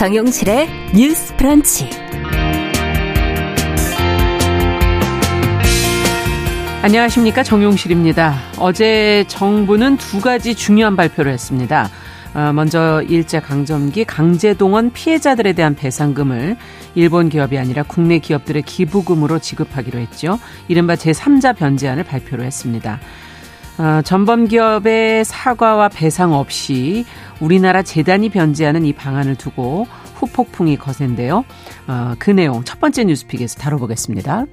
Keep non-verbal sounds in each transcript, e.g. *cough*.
정용실의 뉴스 프런치. 안녕하십니까. 정용실입니다. 어제 정부는 두 가지 중요한 발표를 했습니다. 어, 먼저 일제강점기 강제동원 피해자들에 대한 배상금을 일본 기업이 아니라 국내 기업들의 기부금으로 지급하기로 했죠. 이른바 제3자 변제안을 발표를 했습니다. 어, 전범 기업의 사과와 배상 없이 우리나라 재단이 변제하는 이 방안을 두고 후폭풍이 거센데요. 어, 그 내용 첫 번째 뉴스픽에서 다뤄보겠습니다.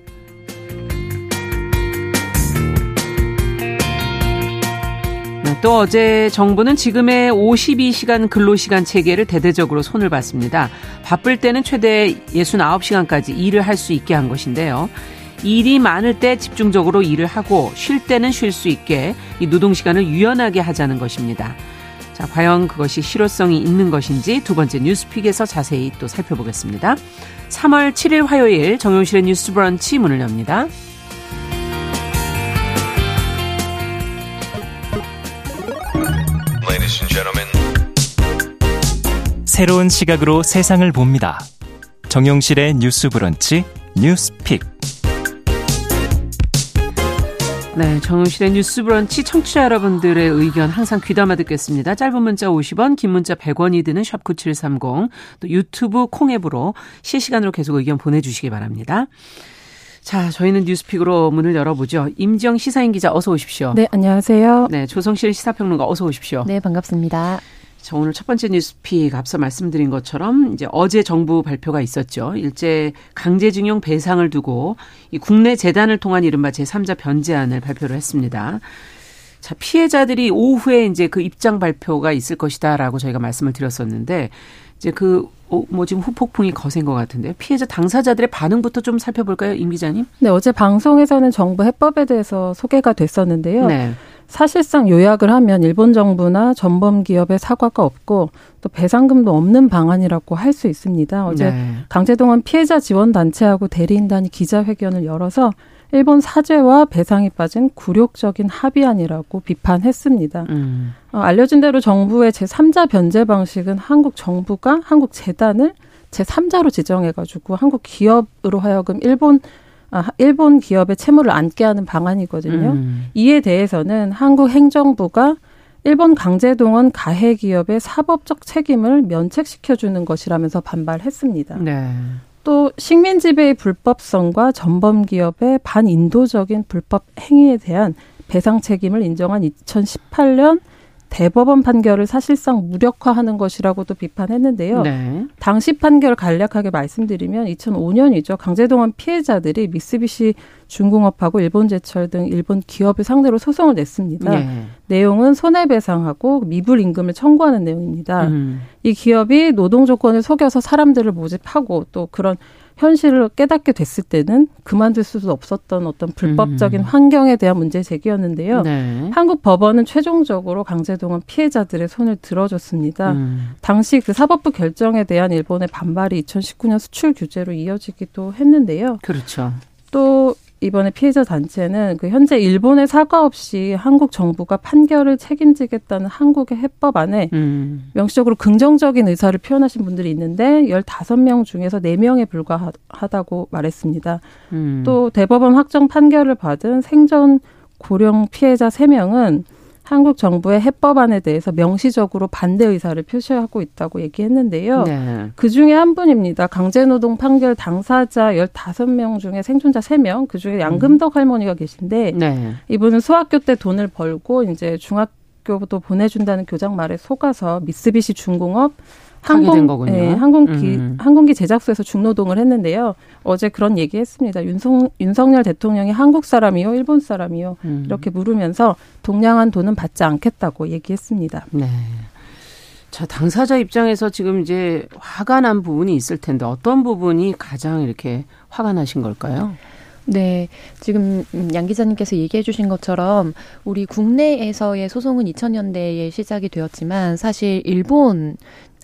네, 또 어제 정부는 지금의 52시간 근로시간 체계를 대대적으로 손을 봤습니다. 바쁠 때는 최대 69시간까지 일을 할 수 있게 한 것인데요. 일이 많을 때 집중적으로 일을 하고 쉴 때는 쉴 수 있게 이 노동 시간을 유연하게 하자는 것입니다. 자, 과연 그것이 실효성이 있는 것인지 두 번째 뉴스픽에서 자세히 또 살펴보겠습니다. 3월 7일 화요일 정용실의 뉴스 브런치 문을 엽니다. 새로운 시각으로 세상을 봅니다. 정용실의 뉴스 브런치 뉴스픽. 네, 정용실의 뉴스 브런치 청취자 여러분들의 의견 항상 귀담아 듣겠습니다. 짧은 문자 50원, 긴 문자 100원이 드는 샵 9730, 또 유튜브 콩앱으로 실시간으로 계속 의견 보내주시기 바랍니다. 자, 저희는 뉴스픽으로 문을 열어보죠. 임지영 시사인 기자 어서 오십시오. 네, 안녕하세요. 네, 조성실 시사평론가 어서 오십시오. 네, 반갑습니다. 자, 오늘 첫 번째 뉴스픽 앞서 말씀드린 것처럼 이제 어제 정부 발표가 있었죠. 일제 강제징용 배상을 두고 이 국내 재단을 통한 이른바 제3자 변제안을 발표를 했습니다. 자, 피해자들이 오후에 이제 그 입장 발표가 있을 것이다라고 저희가 말씀을 드렸었는데 이제 그, 어, 뭐 지금 후폭풍이 거센 것 같은데요. 피해자 당사자들의 반응부터 좀 살펴볼까요, 임 기자님? 네, 어제 방송에서는 정부 해법에 대해서 소개가 됐었는데요. 네. 사실상 요약을 하면 일본 정부나 전범 기업의 사과가 없고 또 배상금도 없는 방안이라고 할 수 있습니다. 어제 네. 강제동원 피해자 지원 단체하고 대리인단이 기자회견을 열어서 일본 사죄와 배상이 빠진 굴욕적인 합의안이라고 비판했습니다. 음. 어, 알려진 대로 정부의 제3자 변제 방식은 한국 정부가 한국 재단을 제3자로 지정해가지고 한국 기업으로 하여금 일본 아, 일본 기업의 채무를 안게 하는 방안이거든요. 음. 이에 대해서는 한국 행정부가 일본 강제동원 가해 기업의 사법적 책임을 면책시켜주는 것이라면서 반발했습니다. 네. 또 식민 지배의 불법성과 전범 기업의 반인도적인 불법 행위에 대한 배상 책임을 인정한 2018년 대법원 판결을 사실상 무력화하는 것이라고도 비판했는데요. 네. 당시 판결 간략하게 말씀드리면 2005년이죠. 강제동원 피해자들이 미쓰비시 중공업하고 일본제철 등 일본 기업을 상대로 소송을 냈습니다. 네. 내용은 손해배상하고 미불 임금을 청구하는 내용입니다. 음. 이 기업이 노동 조건을 속여서 사람들을 모집하고 또 그런 현실을 깨닫게 됐을 때는 그만둘 수도 없었던 어떤 불법적인 음. 환경에 대한 문제 제기였는데요. 네. 한국 법원은 최종적으로 강제동원 피해자들의 손을 들어줬습니다. 음. 당시 그 사법부 결정에 대한 일본의 반발이 2019년 수출 규제로 이어지기도 했는데요. 그렇죠. 또 이번에 피해자 단체는 그 현재 일본의 사과 없이 한국 정부가 판결을 책임지겠다는 한국의 해법 안에 음. 명시적으로 긍정적인 의사를 표현하신 분들이 있는데 15명 중에서 4명에 불과하다고 말했습니다. 음. 또 대법원 확정 판결을 받은 생전 고령 피해자 3명은 한국 정부의 해법안에 대해서 명시적으로 반대 의사를 표시하고 있다고 얘기했는데요. 네. 그 중에 한 분입니다. 강제노동 판결 당사자 15명 중에 생존자 3명, 그 중에 양금덕 할머니가 계신데 네. 이분은 소학교 때 돈을 벌고 이제 중학교도 보내준다는 교장 말에 속아서 미쓰비시 중공업 항공, 네, 항공기 음. 항공기 제작소에서 중노동을 했는데요. 어제 그런 얘기했습니다. 윤석 윤석열 대통령이 한국 사람이요, 일본 사람이요 음. 이렇게 물으면서 동양한 돈은 받지 않겠다고 얘기했습니다. 네. 자 당사자 입장에서 지금 이제 화가 난 부분이 있을 텐데 어떤 부분이 가장 이렇게 화가 나신 걸까요? 네. 지금 양 기자님께서 얘기해 주신 것처럼 우리 국내에서의 소송은 2000년대에 시작이 되었지만 사실 일본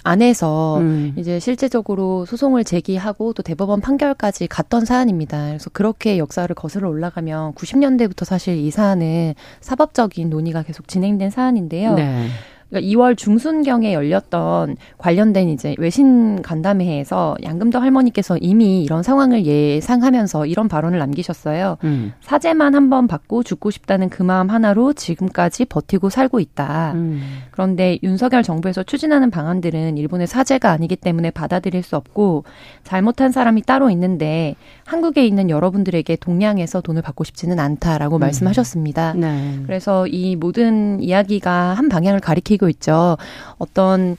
안에서 음. 이제 실제적으로 소송을 제기하고 또 대법원 판결까지 갔던 사안입니다. 그래서 그렇게 역사를 거슬러 올라가면 90년대부터 사실 이 사안은 사법적인 논의가 계속 진행된 사안인데요. 네. 그러니까 2월 중순경에 열렸던 관련된 이제 외신 간담회에서 양금도 할머니께서 이미 이런 상황을 예상하면서 이런 발언을 남기셨어요. 음. 사제만 한 번 받고 죽고 싶다는 그 마음 하나로 지금까지 버티고 살고 있다. 음. 그런데 윤석열 정부에서 추진하는 방안들은 일본의 사제가 아니기 때문에 받아들일 수 없고 잘못한 사람이 따로 있는데 한국에 있는 여러분들에게 동양에서 돈을 받고 싶지는 않다라고 음. 말씀하셨습니다. 네. 그래서 이 모든 이야기가 한 방향을 가리키고 있죠. 어떤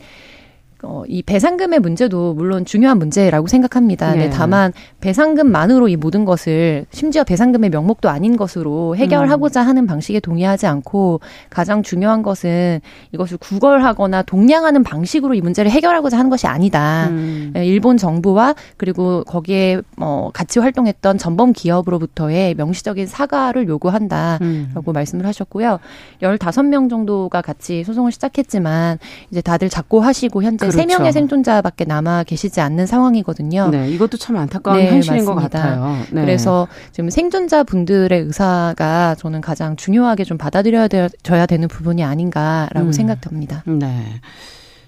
어, 이 배상금의 문제도 물론 중요한 문제라고 생각합니다. 네. 네, 다만 배상금만으로 이 모든 것을 심지어 배상금의 명목도 아닌 것으로 해결하고자 음. 하는 방식에 동의하지 않고 가장 중요한 것은 이것을 구걸하거나 동량하는 방식으로 이 문제를 해결하고자 하는 것이 아니다. 음. 예, 일본 정부와 그리고 거기에 어, 같이 활동했던 전범 기업으로부터의 명시적인 사과를 요구한다라고 음. 말씀을 하셨고요. 15명 정도가 같이 소송을 시작했지만 이제 다들 작고 하시고 현재 그렇죠. 3명의 생존자밖에 남아 계시지 않는 상황이거든요. 네, 이것도 참 안타까운 네, 현실인 맞습니다. 것 같아요. 네. 그래서 지금 생존자 분들의 의사가 저는 가장 중요하게 좀 받아들여져야 되는 부분이 아닌가라고 음. 생각됩니다. 네.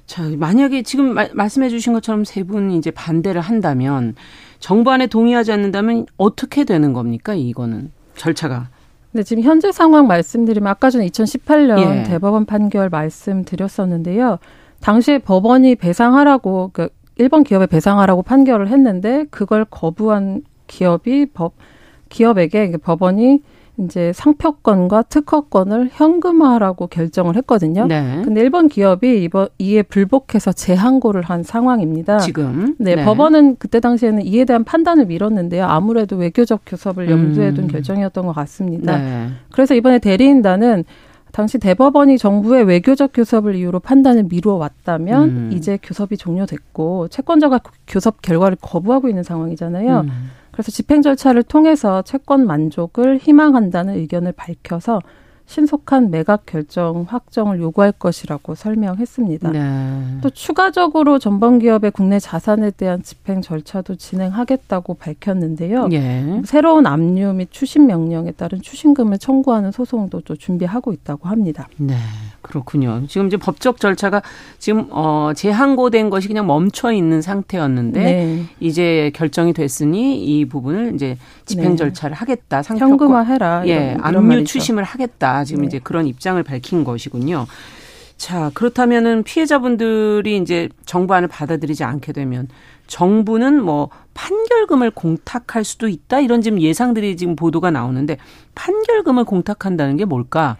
자, 만약에 지금 마, 말씀해 주신 것처럼 세 분이 이제 반대를 한다면 정부 안에 동의하지 않는다면 어떻게 되는 겁니까? 이거는 절차가. 네, 지금 현재 상황 말씀드리면 아까 전에 2018년 예. 대법원 판결 말씀드렸었는데요. 당시에 법원이 배상하라고 그 일본 기업에 배상하라고 판결을 했는데 그걸 거부한 기업이 법 기업에게 법원이 이제 상표권과 특허권을 현금화라고 결정을 했거든요. 네. 근데 일본 기업이 이번 이에 불복해서 재항고를 한 상황입니다. 지금 네, 네. 법원은 그때 당시에는 이에 대한 판단을 미뤘는데요. 아무래도 외교적 교섭을 염두에 둔 음. 결정이었던 것 같습니다. 네. 그래서 이번에 대리인단은 당시 대법원이 정부의 외교적 교섭을 이유로 판단을 미루어 왔다면 음. 이제 교섭이 종료됐고 채권자가 교섭 결과를 거부하고 있는 상황이잖아요. 음. 그래서 집행 절차를 통해서 채권 만족을 희망한다는 의견을 밝혀서 신속한 매각 결정 확정을 요구할 것이라고 설명했습니다. 네. 또 추가적으로 전범 기업의 국내 자산에 대한 집행 절차도 진행하겠다고 밝혔는데요. 예. 새로운 압류 및 추심 명령에 따른 추심금을 청구하는 소송도 또 준비하고 있다고 합니다. 네. 그렇군요. 지금 이제 법적 절차가 지금 어 재항고된 것이 그냥 멈춰 있는 상태였는데 네. 이제 결정이 됐으니 이 부분을 이제 집행 네. 절차를 하겠다. 상표권 현금화해라. 예, 압류 추심을 하겠다. 지금 네. 이제 그런 입장을 밝힌 것이군요. 자, 그렇다면은 피해자분들이 이제 정부안을 받아들이지 않게 되면 정부는 뭐 판결금을 공탁할 수도 있다 이런 지금 예상들이 지금 보도가 나오는데 판결금을 공탁한다는 게 뭘까?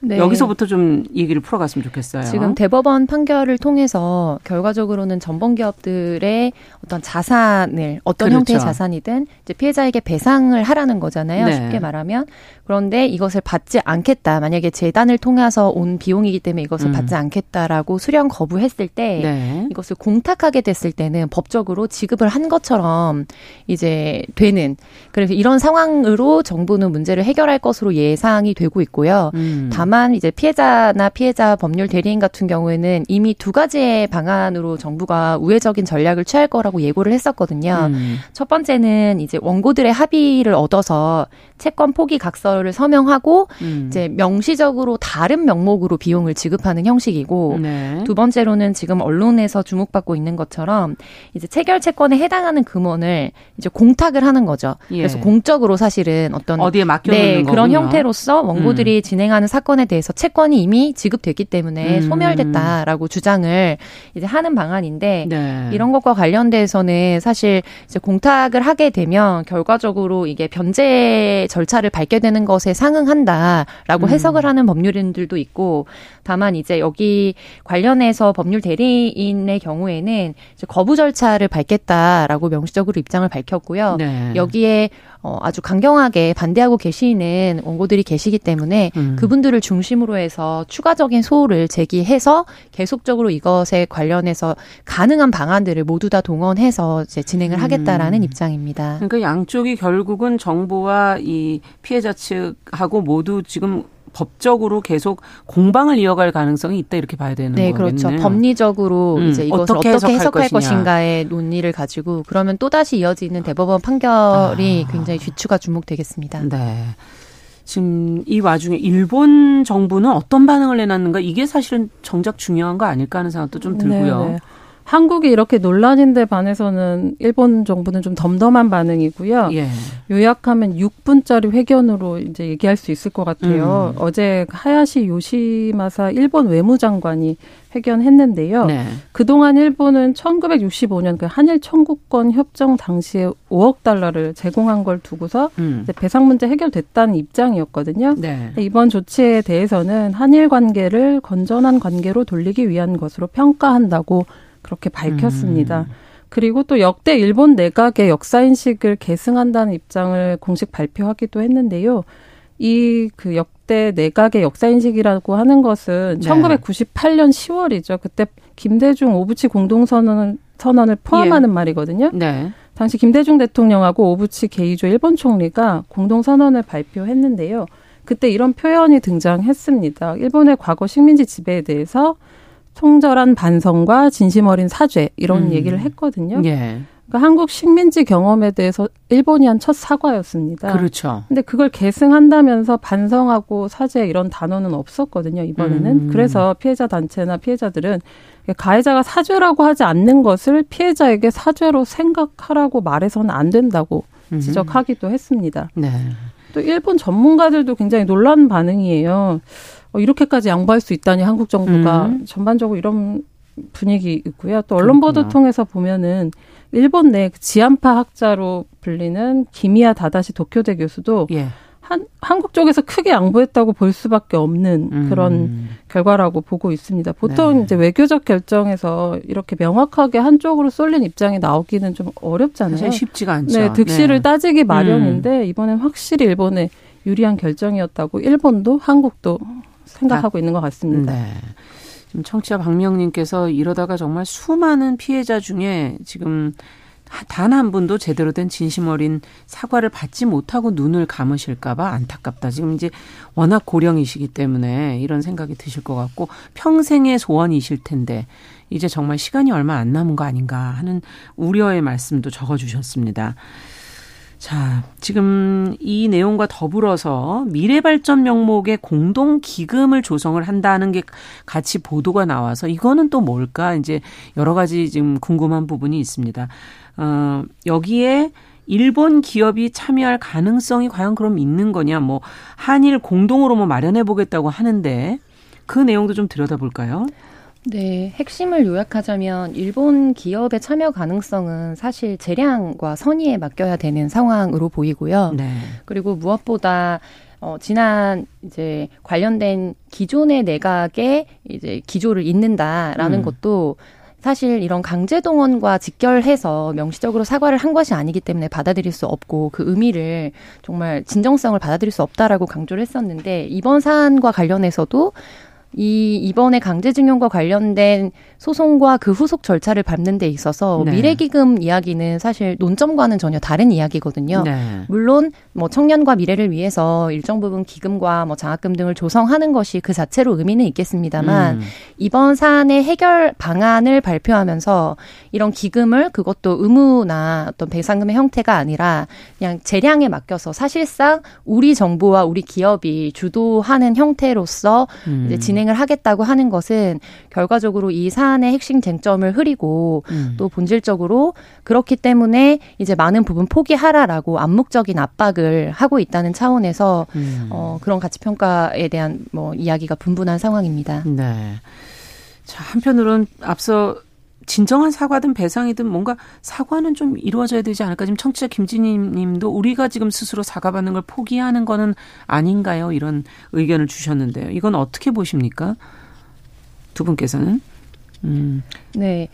네. 여기서부터 좀 얘기를 풀어갔으면 좋겠어요. 지금 대법원 판결을 통해서 결과적으로는 전범 기업들의 어떤 자산을 어떤 그렇죠. 형태의 자산이든 이제 피해자에게 배상을 하라는 거잖아요. 네. 쉽게 말하면 그런데 이것을 받지 않겠다. 만약에 재단을 통해서 온 비용이기 때문에 이것을 음. 받지 않겠다라고 수령 거부했을 때 네. 이것을 공탁하게 됐을 때는 법적으로 지급을 한 것처럼 이제 되는 그래서 이런 상황으로 정부는 문제를 해결할 것으로 예상이 되고 있고요. 음. 다만 이제 피해자나 피해자 법률 대리인 같은 경우에는 이미 두 가지의 방안으로 정부가 우회적인 전략을 취할 거라고 예고를 했었거든요. 음. 첫 번째는 이제 원고들의 합의를 얻어서 채권 포기 각서를 서명하고 음. 이제 명시적으로 다른 명목으로 비용을 지급하는 형식이고 네. 두 번째로는 지금 언론에서 주목받고 있는 것처럼 이제 체결 채권에 해당하는 금원을 이제 공탁을 하는 거죠. 예. 그래서 공적으로 사실은 어떤 어디에 맡겨 놓는 네, 그런 형태로서 원고들이 음. 진행하는 사건 에 대해서 채권이 이미 지급됐기 때문에 음. 소멸됐다라고 주장을 이제 하는 방안인데 네. 이런 것과 관련돼서는 사실 이제 공탁을 하게 되면 결과적으로 이게 변제 절차를 밟게 되는 것에 상응한다라고 음. 해석을 하는 법률인들도 있고 다만 이제 여기 관련해서 법률 대리인의 경우에는 거부 절차를 밟겠다라고 명시적으로 입장을 밝혔고요. 네. 여기에 어, 아주 강경하게 반대하고 계시는 원고들이 계시기 때문에 음. 그분들을 중심으로 해서 추가적인 소를 제기해서 계속적으로 이것에 관련해서 가능한 방안들을 모두 다 동원해서 이제 진행을 하겠다라는 음. 입장입니다. 그러니까 양쪽이 결국은 정부와 이 피해자 측하고 모두 지금 법적으로 계속 공방을 이어갈 가능성이 있다 이렇게 봐야 되는 네, 거겠네요. 그렇죠. 법리적으로 음, 이제 이것을 어떻게, 어떻게 해석할, 해석할 것인가의 논의를 가지고 그러면 또 다시 이어지는 대법원 판결이 아. 굉장히 귀추가 주목되겠습니다. 네. 지금 이 와중에 일본 정부는 어떤 반응을 내놨는가 이게 사실은 정작 중요한 거 아닐까 하는 생각도 좀 들고요. 네네. 한국이 이렇게 논란인데 반해서는 일본 정부는 좀 덤덤한 반응이고요. 예. 요약하면 6분짜리 회견으로 이제 얘기할 수 있을 것 같아요. 음. 어제 하야시 요시마사 일본 외무장관이 회견했는데요. 네. 그동안 일본은 1965년 그 한일 청구권 협정 당시에 5억 달러를 제공한 걸 두고서 음. 배상 문제 해결됐다는 입장이었거든요. 네. 이번 조치에 대해서는 한일 관계를 건전한 관계로 돌리기 위한 것으로 평가한다고 그렇게 밝혔습니다. 음. 그리고 또 역대 일본 내각의 역사 인식을 계승한다는 입장을 공식 발표하기도 했는데요. 이 그 역대 내각의 역사 인식이라고 하는 것은 네. 1998년 10월이죠. 그때 김대중 오부치 공동선언을 선언을 포함하는 예. 말이거든요. 네. 당시 김대중 대통령하고 오부치 게이조 일본 총리가 공동 선언을 발표했는데요. 그때 이런 표현이 등장했습니다. 일본의 과거 식민지 지배에 대해서 통절한 반성과 진심 어린 사죄 이런 음. 얘기를 했거든요. 예. 그러니까 한국 식민지 경험에 대해서 일본이 한 첫 사과였습니다. 그렇죠. 근데 그걸 계승한다면서 반성하고 사죄 이런 단어는 없었거든요, 이번에는. 음. 그래서 피해자 단체나 피해자들은 가해자가 사죄라고 하지 않는 것을 피해자에게 사죄로 생각하라고 말해서는 안 된다고 음. 지적하기도 했습니다. 네. 또 일본 전문가들도 굉장히 놀란 반응이에요. 어, 이렇게까지 양보할 수 있다니 한국 정부가 음. 전반적으로 이런 분위기 있고요. 또 언론 보도 통해서 보면은 일본 내 지안파 학자로 불리는 기미야 다다시 도쿄대 교수도 예. 한, 한국 쪽에서 크게 양보했다고 볼 수밖에 없는 음. 그런 결과라고 보고 있습니다. 보통 네. 이제 외교적 결정에서 이렇게 명확하게 한쪽으로 쏠린 입장이 나오기는 좀 어렵잖아요. 쉽지가 않죠. 네, 득실을 네. 따지기 마련인데 음. 이번엔 확실히 일본의 유리한 결정이었다고 일본도 한국도 생각하고 아, 있는 것 같습니다. 네. 청취자 박명님께서 이러다가 정말 수많은 피해자 중에 지금 단 한 분도 제대로 된 진심 어린 사과를 받지 못하고 눈을 감으실까봐 안타깝다. 지금 이제 워낙 고령이시기 때문에 이런 생각이 드실 것 같고 평생의 소원이실 텐데 이제 정말 시간이 얼마 안 남은 거 아닌가 하는 우려의 말씀도 적어주셨습니다. 자, 지금 이 내용과 더불어서 미래 발전 명목의 공동 기금을 조성을 한다는 게 같이 보도가 나와서 이거는 또 뭘까 이제 여러 가지 지금 궁금한 부분이 있습니다. 어, 여기에 일본 기업이 참여할 가능성이 과연 그럼 있는 거냐? 뭐 한일 공동으로 뭐 마련해 보겠다고 하는데 그 내용도 좀 들여다볼까요? 네, 핵심을 요약하자면 일본 기업의 참여 가능성은 사실 재량과 선의에 맡겨야 되는 상황으로 보이고요. 네. 그리고 무엇보다 어, 지난 이제 관련된 기존의 내각의 이제 기조를 잇는다라는 음. 것도 사실 이런 강제 동원과 직결해서 명시적으로 사과를 한 것이 아니기 때문에 받아들일 수 없고 그 의미를 정말 진정성을 받아들일 수 없다라고 강조를 했었는데 이번 사안과 관련해서도 이 이번에 강제징용과 관련된 소송과 그 후속 절차를 밟는 데 있어서 네. 미래기금 이야기는 사실 논점과는 전혀 다른 이야기거든요. 네. 물론 뭐 청년과 미래를 위해서 일정 부분 기금과 뭐 장학금 등을 조성하는 것이 그 자체로 의미는 있겠습니다만 음. 이번 사안의 해결 방안을 발표하면서 이런 기금을 그것도 의무나 어떤 배상금의 형태가 아니라 그냥 재량에 맡겨서 사실상 우리 정부와 우리 기업이 주도하는 형태로서 음. 이제 진행을 하겠다고 하는 것은 결과적으로 이 사안의 핵심 쟁점을 흐리고 음. 또 본질적으로 그렇기 때문에 이제 많은 부분 포기하라라고 암묵적인 압박을 하고 있다는 차원에서 음. 어, 그런 가치 평가에 대한 뭐 이야기가 분분한 상황입니다. 네. 자, 한편으로는 앞서 진정한 사과든 배상이든 뭔가 사과는 좀 이루어져야 되지 않을까. 지금 청취자 김진희 님도 우리가 지금 스스로 사과받는 걸 포기하는 거는 아닌가요? 이런 의견을 주셨는데요. 이건 어떻게 보십니까? 두 분께서는? 음. 네.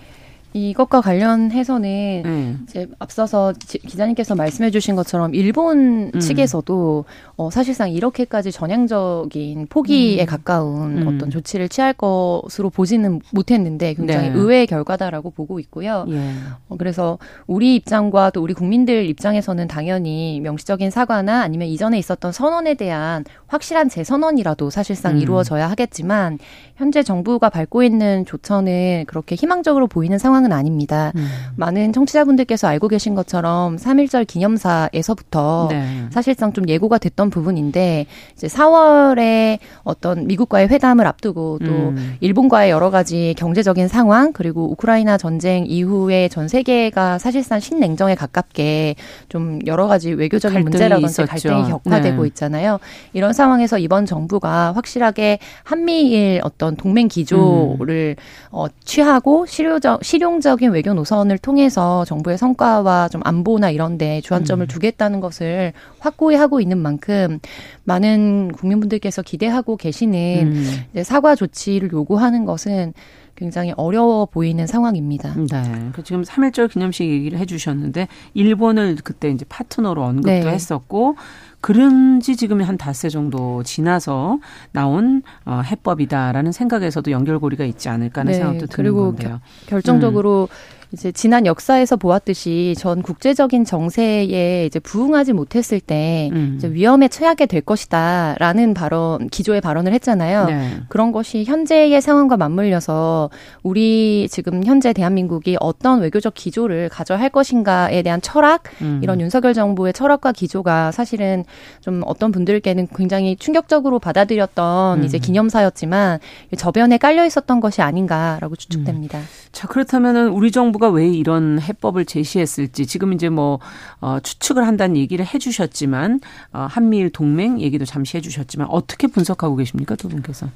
이것과 관련해서는 네. 이제 앞서서 기자님께서 말씀해 주신 것처럼 일본 음. 측에서도 어, 사실상 이렇게까지 전향적인 포기에 음. 가까운 음. 어떤 조치를 취할 것으로 보지는 못했는데 굉장히 네. 의외의 결과다라고 보고 있고요. 예. 어, 그래서 우리 입장과 또 우리 국민들 입장에서는 당연히 명시적인 사과나 아니면 이전에 있었던 선언에 대한 확실한 재선언이라도 사실상 음. 이루어져야 하겠지만 현재 정부가 밟고 있는 조처는 그렇게 희망적으로 보이는 상황 상황은 아닙니다. 음. 많은 청취자분들께서 알고 계신 것처럼 3.1절 기념사에서부터 네. 사실상 좀 예고가 됐던 부분인데 이제 4월에 어떤 미국과의 회담을 앞두고 또 음. 일본과의 여러 가지 경제적인 상황 그리고 우크라이나 전쟁 이후에 전 세계가 사실상 신냉정에 가깝게 좀 여러 가지 외교적인 문제라든지 있었죠. 갈등이 격화되고 네. 있잖아요. 이런 상황에서 이번 정부가 확실하게 한미일 어떤 동맹 기조를 음. 어, 취하고 실효적 실용 적인 외교 노선을 통해서 정부의 성과와 좀 안보나 이런데 주안점을 음. 두겠다는 것을 확고히 하고 있는 만큼 많은 국민분들께서 기대하고 계시는 음. 사과 조치를 요구하는 것은 굉장히 어려워 보이는 상황입니다. 네. 그 지금 3.1절 기념식 얘기를 해주셨는데, 일본을 그때 이제 파트너로 언급도 네. 했었고, 그런 지 지금 한 닷새 정도 지나서 나온 어, 해법이다라는 생각에서도 연결고리가 있지 않을까 하는 네, 생각도 드는 그리고 건데요. 결정적으로 음. 이제 지난 역사에서 보았듯이 전 국제적인 정세에 이제 부응하지 못했을 때 음. 이제 위험에 처하게 될 것이다라는 발언 기조의 발언을 했잖아요. 네. 그런 것이 현재의 상황과 맞물려서 우리 지금 현재 대한민국이 어떤 외교적 기조를 가져야 할 것인가에 대한 철학 음. 이런 윤석열 정부의 철학과 기조가 사실은 좀 어떤 분들께는 굉장히 충격적으로 받아들였던 음. 이제 기념사였지만 저변에 깔려 있었던 것이 아닌가라고 추측됩니다. 음. 자 그렇다면은 우리 정부가 정부가 왜 이런 해법을 제시했을지 지금 이제 뭐 어, 추측을 한다는 얘기를 해 주셨지만 어, 한미일 동맹 얘기도 잠시 해 주셨지만 어떻게 분석하고 계십니까 두 분께서?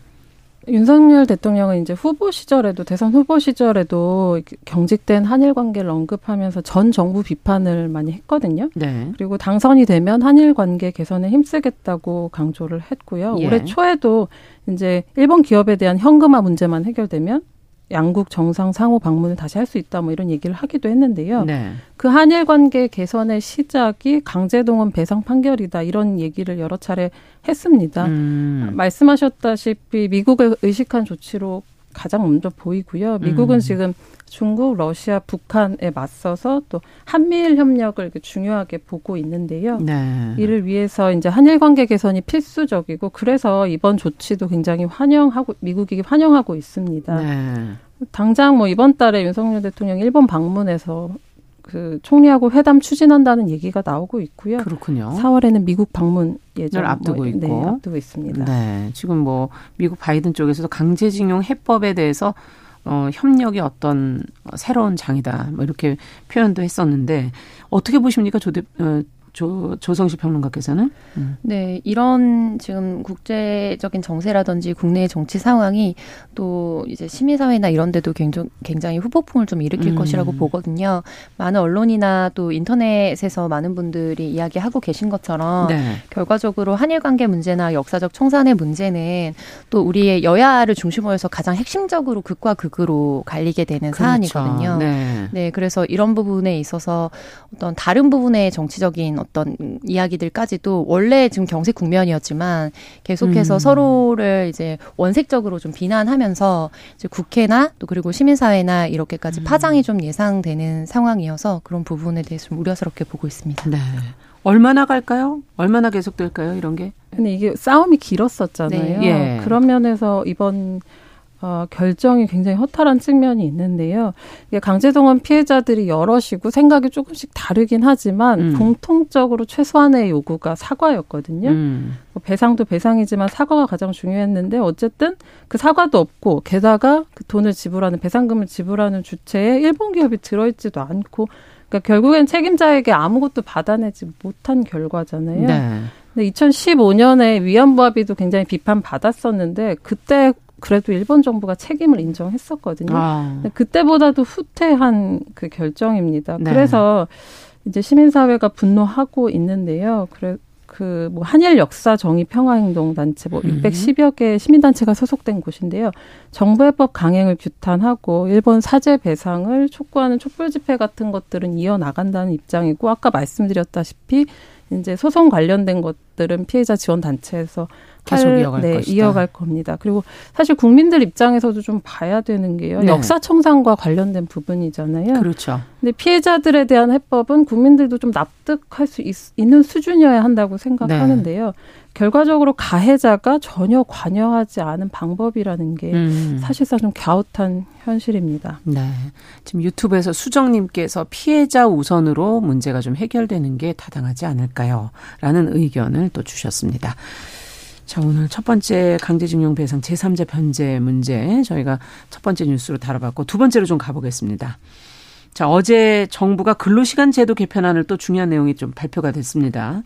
윤석열 대통령은 이제 후보 시절에도 대선 후보 시절에도 경직된 한일 관계를 언급하면서 전 정부 비판을 많이 했거든요. 네. 그리고 당선이 되면 한일 관계 개선에 힘쓰겠다고 강조를 했고요. 예. 올해 초에도 이제 일본 기업에 대한 현금화 문제만 해결되면 양국 정상 상호 방문을 다시 할 수 있다 뭐 이런 얘기를 하기도 했는데요. 네. 그 한일 관계 개선의 시작이 강제동원 배상 판결이다 이런 얘기를 여러 차례 했습니다. 음. 말씀하셨다시피 미국을 의식한 조치로 가장 먼저 보이고요. 미국은 음. 지금 중국, 러시아, 북한에 맞서서 또 한미일 협력을 중요하게 보고 있는데요. 네. 이를 위해서 이제 한일 관계 개선이 필수적이고 그래서 이번 조치도 굉장히 환영하고 미국이 환영하고 있습니다. 네. 당장 뭐 이번 달에 윤석열 대통령 일본 방문해서 그 총리하고 회담 추진한다는 얘기가 나오고 있고요. 그렇군요. 4월에는 미국 방문 예정을 앞두고 뭐, 있고 네, 앞두고 있습니다. 네, 지금 뭐 미국 바이든 쪽에서도 강제징용 해법에 대해서 어, 협력이 어떤 새로운 장이다. 뭐 이렇게 표현도 했었는데 어떻게 보십니까? 조 대, 어, 조, 조성식 평론가께서는? 음. 네, 이런 지금 국제적인 정세라든지 국내의 정치 상황이 또 이제 시민사회나 이런 데도 굉장히, 굉장히 후폭풍을 좀 일으킬 음. 것이라고 보거든요. 많은 언론이나 또 인터넷에서 많은 분들이 이야기하고 계신 것처럼 네. 결과적으로 한일 관계 문제나 역사적 청산의 문제는 또 우리의 여야를 중심으로 해서 가장 핵심적으로 극과 극으로 갈리게 되는 그렇죠. 사안이거든요. 네. 네, 그래서 이런 부분에 있어서 어떤 다른 부분의 정치적인 어떤 이야기들까지도 원래 지금 경색 국면이었지만 계속해서 음. 서로를 이제 원색적으로 좀 비난하면서 이제 국회나 또 그리고 시민사회나 이렇게까지 음. 파장이 좀 예상되는 상황이어서 그런 부분에 대해서 좀 우려스럽게 보고 있습니다. 네. 얼마나 갈까요? 얼마나 계속될까요? 이런 게? 근데 이게 싸움이 길었었잖아요. 네. 예. 그런 면에서 이번 어, 결정이 굉장히 허탈한 측면이 있는데요. 이게 강제동원 피해자들이 여럿이고 생각이 조금씩 다르긴 하지만 음. 공통적으로 최소한의 요구가 사과였거든요. 음. 뭐 배상도 배상이지만 사과가 가장 중요했는데 어쨌든 그 사과도 없고 게다가 그 돈을 지불하는 배상금을 지불하는 주체에 일본 기업이 들어있지도 않고 그러니까 결국엔 책임자에게 아무것도 받아내지 못한 결과잖아요. 네. 근데 2015년에 위안부 합의도 굉장히 비판받았었는데 그때 그래도 일본 정부가 책임을 인정했었거든요. 아. 그때보다도 후퇴한 그 결정입니다. 네. 그래서 이제 시민사회가 분노하고 있는데요. 그래 그뭐 한일 역사 정의 평화행동 단체 뭐 610여 음. 개 시민 단체가 소속된 곳인데요. 정부 해법 강행을 규탄하고 일본 사죄 배상을 촉구하는 촛불 집회 같은 것들은 이어 나간다는 입장이고 아까 말씀드렸다시피 이제 소송 관련된 것 것들은 피해자 지원 단체에서 계속 이어갈 네, 것이다. 이어갈 겁니다. 그리고 사실 국민들 입장에서도 좀 봐야 되는 게요. 네. 역사 청산과 관련된 부분이잖아요. 그렇죠. 근데 피해자들에 대한 해법은 국민들도 좀 납득할 수 있, 는 수준이어야 한다고 생각하는데요. 네. 결과적으로 가해자가 전혀 관여하지 않은 방법이라는 게 음. 사실상 좀 갸웃한 현실입니다. 네. 지금 유튜브에서 수정님께서 피해자 우선으로 문제가 좀 해결되는 게 타당하지 않을까요? 라는 의견을 또 주셨습니다. 자, 오늘 첫 번째 강제징용 배상 제3자 변제 문제 저희가 첫 번째 뉴스로 다뤄봤고 두 번째로 좀 가보겠습니다. 자, 어제 정부가 근로시간 제도 개편안을 또 중요한 내용이 좀 발표가 됐습니다.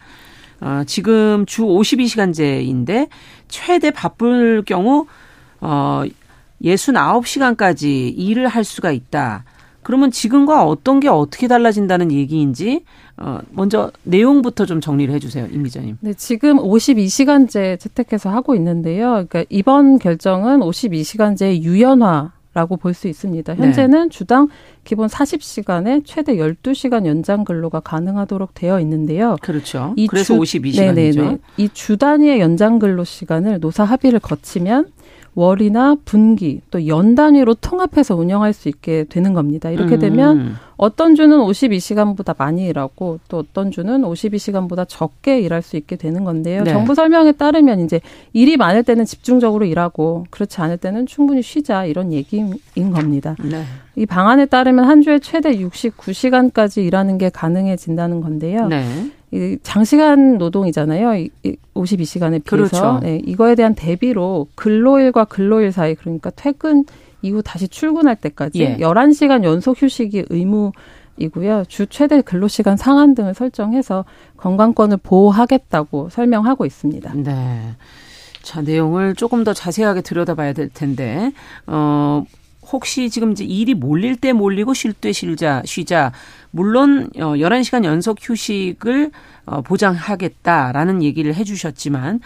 어, 지금 주 52시간제인데 최대 바쁠 경우 어 69시간까지 일을 할 수가 있다. 그러면 지금과 어떤 게 어떻게 달라진다는 얘기인지 어 먼저 내용부터 좀 정리를 해주세요, 임 기자님. 네, 지금 52시간제 채택해서 하고 있는데요. 그러니까 이번 결정은 52시간제 유연화. 라고 볼 수 있습니다. 현재는 네. 주당 기본 40시간에 최대 12시간 연장 근로가 가능하도록 되어 있는데요. 그렇죠. 이 그래서 주, 52시간이죠. 네네네. 이 주 단위의 연장 근로 시간을 노사 합의를 거치면 월이나 분기 또 연 단위로 통합해서 운영할 수 있게 되는 겁니다. 이렇게 되면 음. 어떤 주는 52시간보다 많이 일하고 또 어떤 주는 52시간보다 적게 일할 수 있게 되는 건데요. 네. 정부 설명에 따르면 이제 일이 많을 때는 집중적으로 일하고 그렇지 않을 때는 충분히 쉬자 이런 얘기인 겁니다. 네. 이 방안에 따르면 한 주에 최대 69시간까지 일하는 게 가능해진다는 건데요. 네. 이 장시간 노동이잖아요. 이 52시간에 비해서. 그렇죠. 네, 이거에 대한 대비로 근로일과 근로일 사이 그러니까 퇴근 이후 다시 출근할 때까지 예. 11시간 연속 휴식이 의무이고요. 주 최대 근로시간 상한 등을 설정해서 건강권을 보호하겠다고 설명하고 있습니다. 네. 자, 내용을 조금 더 자세하게 들여다봐야 될 텐데, 어, 혹시 지금 이제 일이 몰릴 때 몰리고 쉴 때 쉬자, 쉬자. 물론 어 11시간 연속 휴식을 어 보장하겠다라는 얘기를 해 주셨지만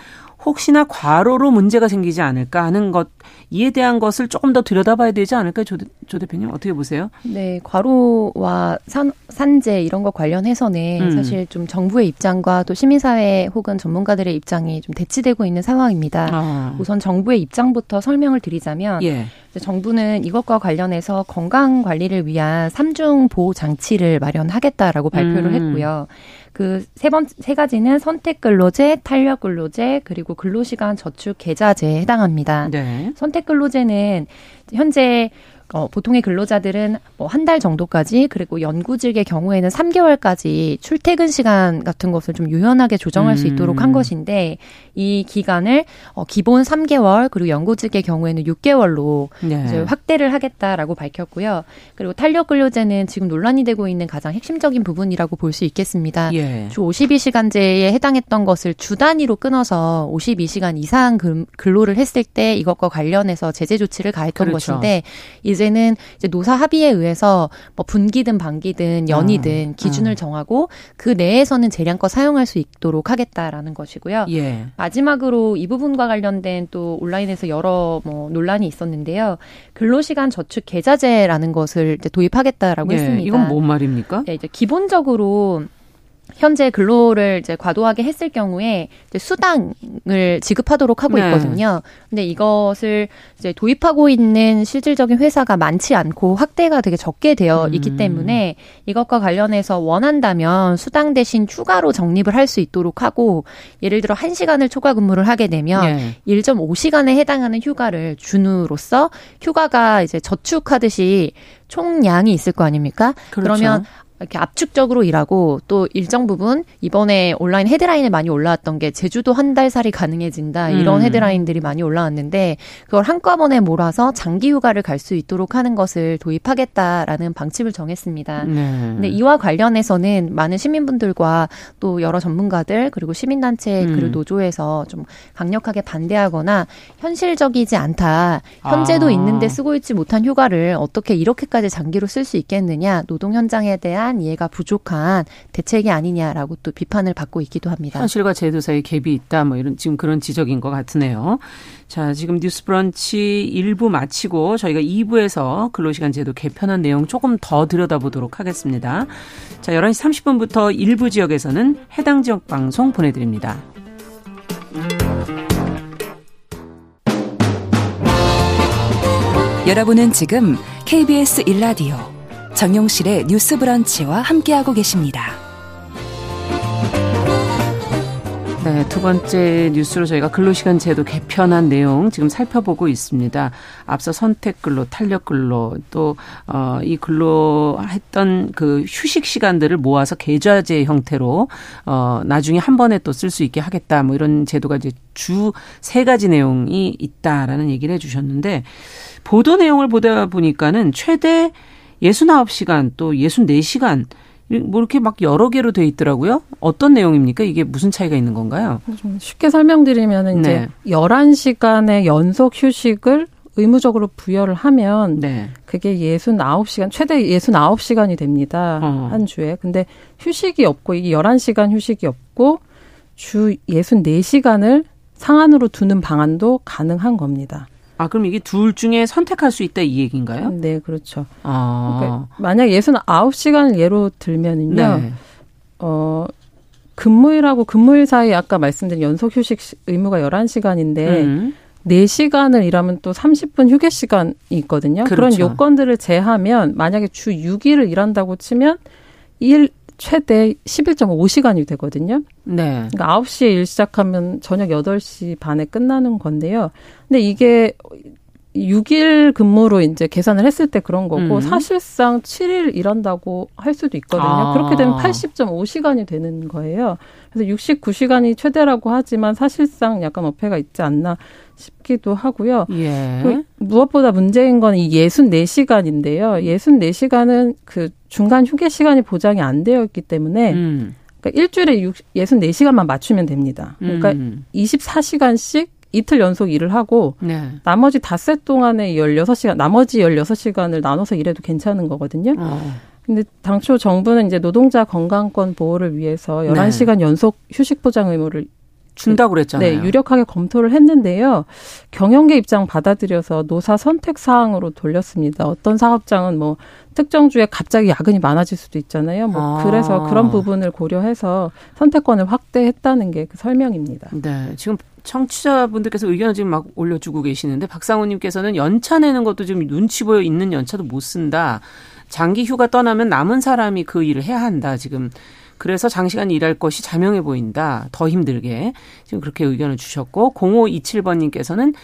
혹시나 과로로 문제가 생기지 않을까 하는 것 이에 대한 것을 조금 더 들여다봐야 되지 않을까요, 조, 조 대표님 어떻게 보세요? 네, 과로와 산, 산재 이런 거 관련해서는 음. 사실 좀 정부의 입장과 또 시민사회 혹은 전문가들의 입장이 좀 대치되고 있는 상황입니다. 아. 우선 정부의 입장부터 설명을 드리자면 예. 정부는 이것과 관련해서 건강 관리를 위한 삼중 보호 장치를 마련하겠다라고 발표를 음. 했고요. 그세 번, 세 가지는 선택 근로제, 탄력 근로제, 그리고 근로시간 저축 계좌제에 해당합니다. 네. 선택 근로제는 현재 어, 보통의 근로자들은 뭐 한 달 정도까지 그리고 연구직의 경우에는 3개월까지 출퇴근 시간 같은 것을 좀 유연하게 조정할 음. 수 있도록 한 것인데 이 기간을 어, 기본 3개월 그리고 연구직의 경우에는 6개월로 네. 확대를 하겠다라고 밝혔고요. 그리고 탄력 근로제는 지금 논란이 되고 있는 가장 핵심적인 부분이라고 볼 수 있겠습니다. 예. 주 52시간제에 해당했던 것을 주 단위로 끊어서 52시간 이상 근로를 했을 때 이것과 관련해서 제재 조치를 가했던 그렇죠. 것인데 이 이제는 이제 노사 합의에 의해서 뭐 분기든 반기든 연이든 아, 기준을 아. 정하고 그 내에서는 재량껏 사용할 수 있도록 하겠다라는 것이고요. 예. 마지막으로 이 부분과 관련된 또 온라인에서 여러 뭐 논란이 있었는데요. 근로시간 저축 계좌제라는 것을 이제 도입하겠다라고 예, 했습니다. 이건 뭔 말입니까? 네, 이제 기본적으로 현재 근로를 이제 과도하게 했을 경우에 이제 수당을 지급하도록 하고 네. 있거든요. 근데 이것을 이제 도입하고 있는 실질적인 회사가 많지 않고 확대가 되게 적게 되어 음. 있기 때문에 이것과 관련해서 원한다면 수당 대신 추가로 적립을 할 수 있도록 하고 예를 들어 1시간을 초과 근무를 하게 되면 네. 1.5시간에 해당하는 휴가를 준으로써 휴가가 이제 저축하듯이 총량이 있을 거 아닙니까? 그렇죠. 그러면 이렇게 압축적으로 일하고 또 일정 부분 이번에 온라인 헤드라인에 많이 올라왔던 게 제주도 한 달 살이 가능해진다 이런 음. 헤드라인들이 많이 올라왔는데 그걸 한꺼번에 몰아서 장기 휴가를 갈 수 있도록 하는 것을 도입하겠다라는 방침을 정했습니다. 네. 근데 이와 관련해서는 많은 시민분들과 또 여러 전문가들 그리고 시민단체 음. 그리고 노조에서 좀 강력하게 반대하거나 현실적이지 않다. 현재도 아. 있는데 쓰고 있지 못한 휴가를 어떻게 이렇게까지 장기로 쓸 수 있겠느냐 노동 현장에 대한 대한 이해가 부족한 대책이 아니냐라고 또 비판을 받고 있기도 합니다. 현실과 제도 사이 갭이 있다 뭐 이런 지금 그런 지적인 것 같으네요. 자, 지금 뉴스 브런치 1부 마치고 저희가 2부에서 근로시간 제도 개편한 내용 조금 더 들여다보도록 하겠습니다. 자, 11시 30분부터 일부 지역에서는 해당 지역 방송 보내드립니다. 여러분은 지금 KBS 1라디오 정용실의 뉴스 브런치와 함께하고 계십니다. 네, 두 번째 뉴스로 저희가 근로시간 제도 개편한 내용 지금 살펴보고 있습니다. 앞서 선택 근로, 탄력 근로, 또, 어, 이 근로했던 그 휴식 시간들을 모아서 계좌제 형태로, 어, 나중에 한 번에 또 쓸 수 있게 하겠다. 뭐 이런 제도가 이제 주 세 가지 내용이 있다라는 얘기를 해 주셨는데, 보도 내용을 보다 보니까는 최대 69시간 또 64시간 뭐 이렇게 막 여러 개로 돼 있더라고요. 어떤 내용입니까? 이게 무슨 차이가 있는 건가요? 좀 쉽게 설명드리면 이제 네. 11시간의 연속 휴식을 의무적으로 부여를 하면 네. 그게 69시간 최대 69시간이 됩니다. 어. 한 주에. 근데 휴식이 없고 이게 11시간 휴식이 없고 주 64시간을 상한으로 두는 방안도 가능한 겁니다. 아, 그럼 이게 둘 중에 선택할 수 있다 이 얘기인가요? 네, 그렇죠. 아. 그러니까 만약 예순 아홉 시간을 예로 들면은요. 네. 어, 근무일하고 근무일 사이 아까 말씀드린 연속 휴식 의무가 열한 시간인데 음. 4시간을 일하면 또 30분 휴게 시간이 있거든요. 그렇죠. 그런 요건들을 제하면 만약에 주 6일을 일한다고 치면 일 최대 11.5시간이 되거든요. 네. 그러니까 9시에 일 시작하면 저녁 8시 반에 끝나는 건데요. 근데 이게 6일 근무로 이제 계산을 했을 때 그런 거고 음. 사실상 7일 일한다고 할 수도 있거든요. 아. 그렇게 되면 80.5시간이 되는 거예요. 그래서 69시간이 최대라고 하지만 사실상 약간 어폐가 있지 않나 싶기도 하고요. 예. 무엇보다 문제인 건 이 64시간인데요. 64시간은 그 중간 휴게 시간이 보장이 안 되어 있기 때문에 음. 그러니까 일주일에 64시간만 맞추면 됩니다. 그러니까 음. 24시간씩 이틀 연속 일을 하고 네. 나머지 닷새 동안에 16시간 나머지 16시간을 나눠서 일해도 괜찮은 거거든요. 어. 근데 당초 정부는 이제 노동자 건강권 보호를 위해서 11시간 네. 연속 휴식 보장 의무를 준다고 그랬잖아요. 네, 유력하게 검토를 했는데요. 경영계 입장 받아들여서 노사 선택 사항으로 돌렸습니다. 어떤 사업장은 뭐 특정 주에 갑자기 야근이 많아질 수도 있잖아요. 뭐 아. 그래서 그런 부분을 고려해서 선택권을 확대했다는 게 그 설명입니다. 네, 지금 청취자분들께서 의견을 지금 막 올려주고 계시는데 박상우님께서는 연차 내는 것도 지금 눈치 보여 있는 연차도 못 쓴다. 장기 휴가 떠나면 남은 사람이 그 일을 해야 한다. 지금 그래서 장시간 일할 것이 자명해 보인다. 더 힘들게. 지금 그렇게 의견을 주셨고 0527번님께서는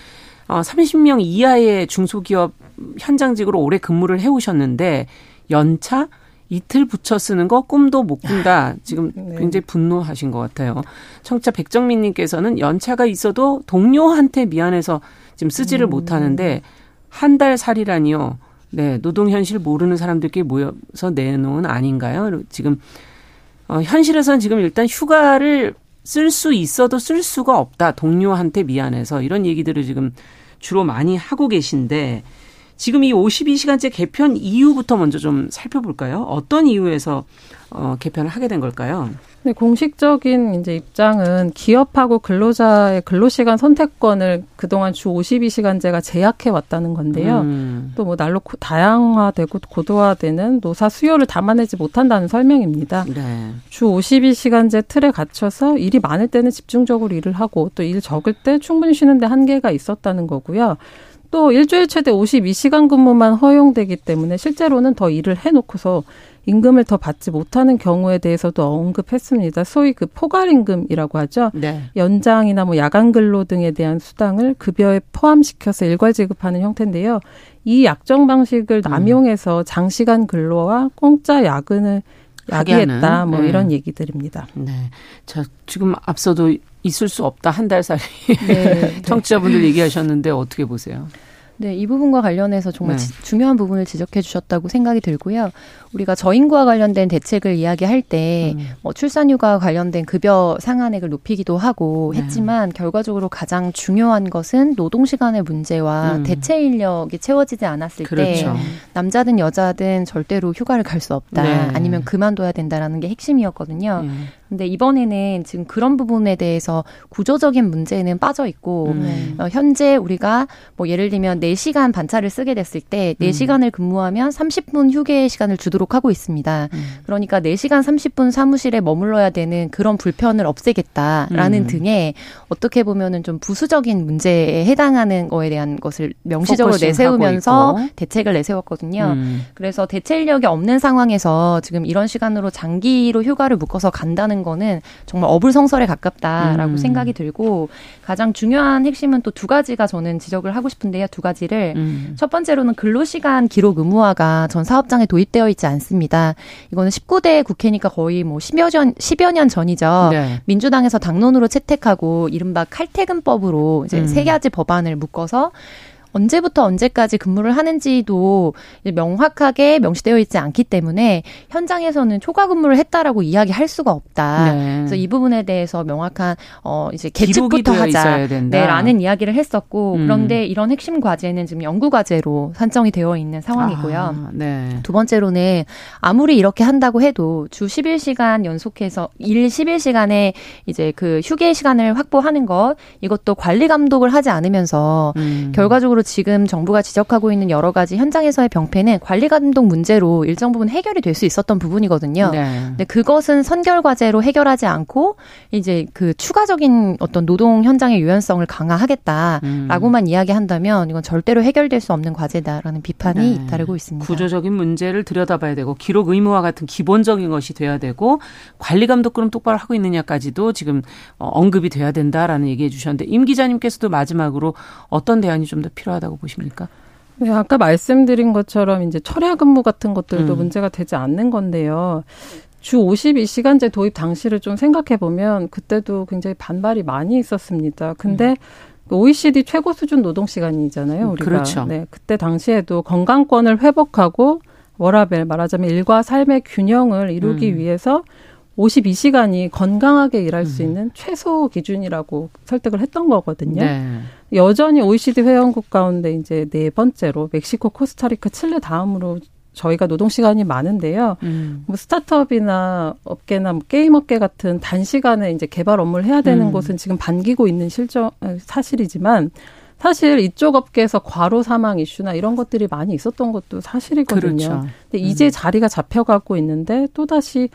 어 30명 이하의 중소기업 현장직으로 오래 근무를 해오셨는데 연차 이틀 붙여 쓰는 거 꿈도 못 꾼다. *laughs* 지금 네. 굉장히 분노하신 것 같아요. 청취자 백정민님께서는 연차가 있어도 동료한테 미안해서 지금 쓰지를 음. 못하는데 한 달 살이라니요. 네, 노동 현실 모르는 사람들끼리 모여서 내놓은 아닌가요? 지금 어, 현실에서는 지금 일단 휴가를 쓸 수 있어도 쓸 수가 없다. 동료한테 미안해서 이런 얘기들을 지금 주로 많이 하고 계신데 지금 이 52시간제 개편 이유부터 먼저 좀 살펴볼까요? 어떤 이유에서 어, 개편을 하게 된 걸까요? 네, 공식적인 이제 입장은 기업하고 근로자의 근로시간 선택권을 그동안 주 52시간제가 제약해 왔다는 건데요. 음. 또뭐 날로 다양화되고 고도화되는 노사 수요를 담아내지 못한다는 설명입니다. 네. 주 52시간제 틀에 갇혀서 일이 많을 때는 집중적으로 일을 하고 또 일 적을 때 충분히 쉬는데 한계가 있었다는 거고요. 또 일주일 최대 52시간 근무만 허용되기 때문에 실제로는 더 일을 해놓고서 임금을 더 받지 못하는 경우에 대해서도 언급했습니다. 소위 그 포괄 임금이라고 하죠. 네. 연장이나 뭐 야간 근로 등에 대한 수당을 급여에 포함시켜서 일괄 지급하는 형태인데요. 이 약정 방식을 음. 남용해서 장시간 근로와 공짜 야근을 야기했다. 뭐 네. 이런 얘기들입니다. 네. 자, 지금 앞서도 있을 수 없다 한 달 살이 *laughs* 네, 청취자분들 얘기하셨는데 어떻게 보세요? 네, 이 부분과 관련해서 정말 네. 중요한 부분을 지적해 주셨다고 생각이 들고요. 우리가 저임과 관련된 대책을 이야기할 때 음. 뭐 출산휴가 관련된 급여 상한액을 높이기도 하고 네. 했지만 결과적으로 가장 중요한 것은 노동 시간의 문제와 음. 대체 인력이 채워지지 않았을 그렇죠. 때 남자든 여자든 절대로 휴가를 갈 수 없다. 네. 아니면 그만둬야 된다라는 게 핵심이었거든요. 음. 근데 이번에는 지금 그런 부분에 대해서 구조적인 문제는 빠져 있고 음. 어, 현재 우리가 뭐 예를 들면 4시간 반차를 쓰게 됐을 때 4시간을 음. 근무하면 30분 휴게 시간을 주도록 하고 있습니다. 음. 그러니까 4시간 30분 사무실에 머물러야 되는 그런 불편을 없애겠다라는 음. 등의 어떻게 보면은 좀 부수적인 문제에 해당하는 거에 대한 것을 명시적으로 내세우면서 대책을 내세웠거든요. 음. 그래서 대체 인력이 없는 상황에서 지금 이런 시간으로 장기로 휴가를 묶어서 간다는 거는 정말 어불성설에 가깝다라고 음. 생각이 들고 가장 중요한 핵심은 또 두 가지가 저는 지적을 하고 싶은데요. 두 가지를 음. 첫 번째로는 근로시간 기록 의무화가 전 사업장에 도입되어 있지 않습니다. 이거는 19대 국회니까 거의 뭐 10여 년 10여 년 전이죠. 네. 민주당에서 당론으로 채택하고 이른바 칼퇴근법으로 이제 음. 세 가지 법안을 묶어서 언제부터 언제까지 근무를 하는지도 명확하게 명시되어 있지 않기 때문에 현장에서는 초과 근무를 했다라고 이야기할 수가 없다. 네. 그래서 이 부분에 대해서 명확한 어 이제 계측부터 하자. 네라는 이야기를 했었고 음. 그런데 이런 핵심 과제는 지금 연구 과제로 산정이 되어 있는 상황이고요. 아, 네. 두 번째로는 아무리 이렇게 한다고 해도 주 11시간 연속해서 일 11시간에 이제 그 휴게 시간을 확보하는 것 이것도 관리 감독을 하지 않으면서 음. 결과적으로 지금 정부가 지적하고 있는 여러 가지 현장에서의 병폐는 관리 감독 문제로 일정 부분 해결이 될 수 있었던 부분이거든요. 네. 근데 그것은 선결 과제로 해결하지 않고 이제 그 추가적인 어떤 노동 현장의 유연성을 강화하겠다라고만 음. 이야기한다면 이건 절대로 해결될 수 없는 과제다라는 비판이 네. 잇따르고 있습니다. 구조적인 문제를 들여다봐야 되고 기록 의무화 같은 기본적인 것이 돼야 되고 관리 감독 그럼 똑바로 하고 있느냐까지도 지금 어, 언급이 돼야 된다라는 얘기해 주셨는데 임 기자님께서도 마지막으로 어떤 대안이 좀 더 필요하다 필요하다고 보십니까? 네, 아까 말씀드린 것처럼 이제 철야 근무 같은 것들도 음. 문제가 되지 않는 건데요. 주 52시간제 도입 당시를 좀 생각해 보면 그때도 굉장히 반발이 많이 있었습니다. 근데 음. OECD 최고 수준 노동 시간이잖아요, 우리가. 그렇죠. 네, 그때 당시에도 건강권을 회복하고 워라벨 말하자면 일과 삶의 균형을 이루기 음. 위해서 52시간이 건강하게 일할 음. 수 있는 최소 기준이라고 설득을 했던 거거든요. 네. 여전히 OECD 회원국 가운데 이제 네 번째로 멕시코, 코스타리카, 칠레 다음으로 저희가 노동 시간이 많은데요. 음. 뭐 스타트업이나 업계나 뭐 게임 업계 같은 단시간에 이제 개발 업무를 해야 되는 음. 곳은 지금 반기고 있는 실정 사실이지만 사실 이쪽 업계에서 과로 사망 이슈나 이런 것들이 많이 있었던 것도 사실이거든요. 그렇죠. 근데 이제 음. 자리가 잡혀가고 있는데 또 다시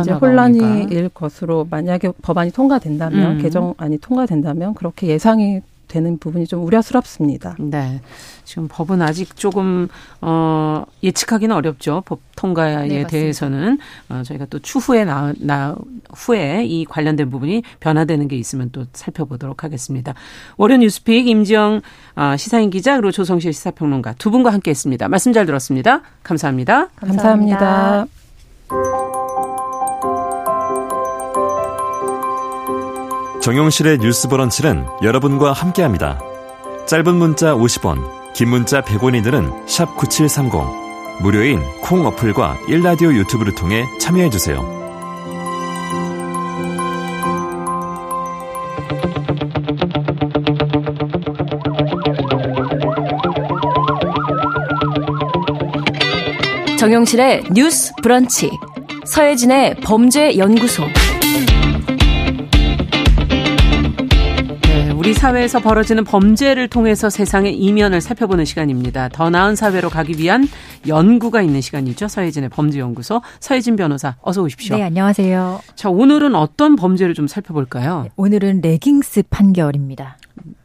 이제 혼란이 오니까. 일 것으로 만약에 법안이 통과된다면 음. 개정안이 통과된다면 그렇게 예상이 되는 부분이 좀 우려스럽습니다. 네. 지금 법은 아직 조금 어 예측하기는 어렵죠. 법 통과에 네, 대해서는 어 저희가 또 추후에 나, 나 후에 이 관련된 부분이 변화되는 게 있으면 또 살펴보도록 하겠습니다. 월요 뉴스픽 임지영 어, 시사인 기자 그리고 조성실 시사평론가 두 분과 함께했습니다. 말씀 잘 들었습니다. 감사합니다. 감사합니다. 감사합니다. 정용실의 뉴스 브런치는 여러분과 함께합니다. 짧은 문자 50원, 긴 문자 100원이들은 9730. 무료인 콩 어플과 일라디오 유튜브를 통해 참여해주세요. 정용실의 뉴스 브런치. 서혜진의 범죄 연구소. 우리 사회에서 벌어지는 범죄를 통해서 세상의 이면을 살펴보는 시간입니다. 더 나은 사회로 가기 위한 연구가 있는 시간이죠. 서혜진의 범죄연구소 서혜진 변호사 어서 오십시오. 네, 안녕하세요. 자, 오늘은 어떤 범죄를 좀 살펴볼까요? 오늘은 레깅스 판결입니다.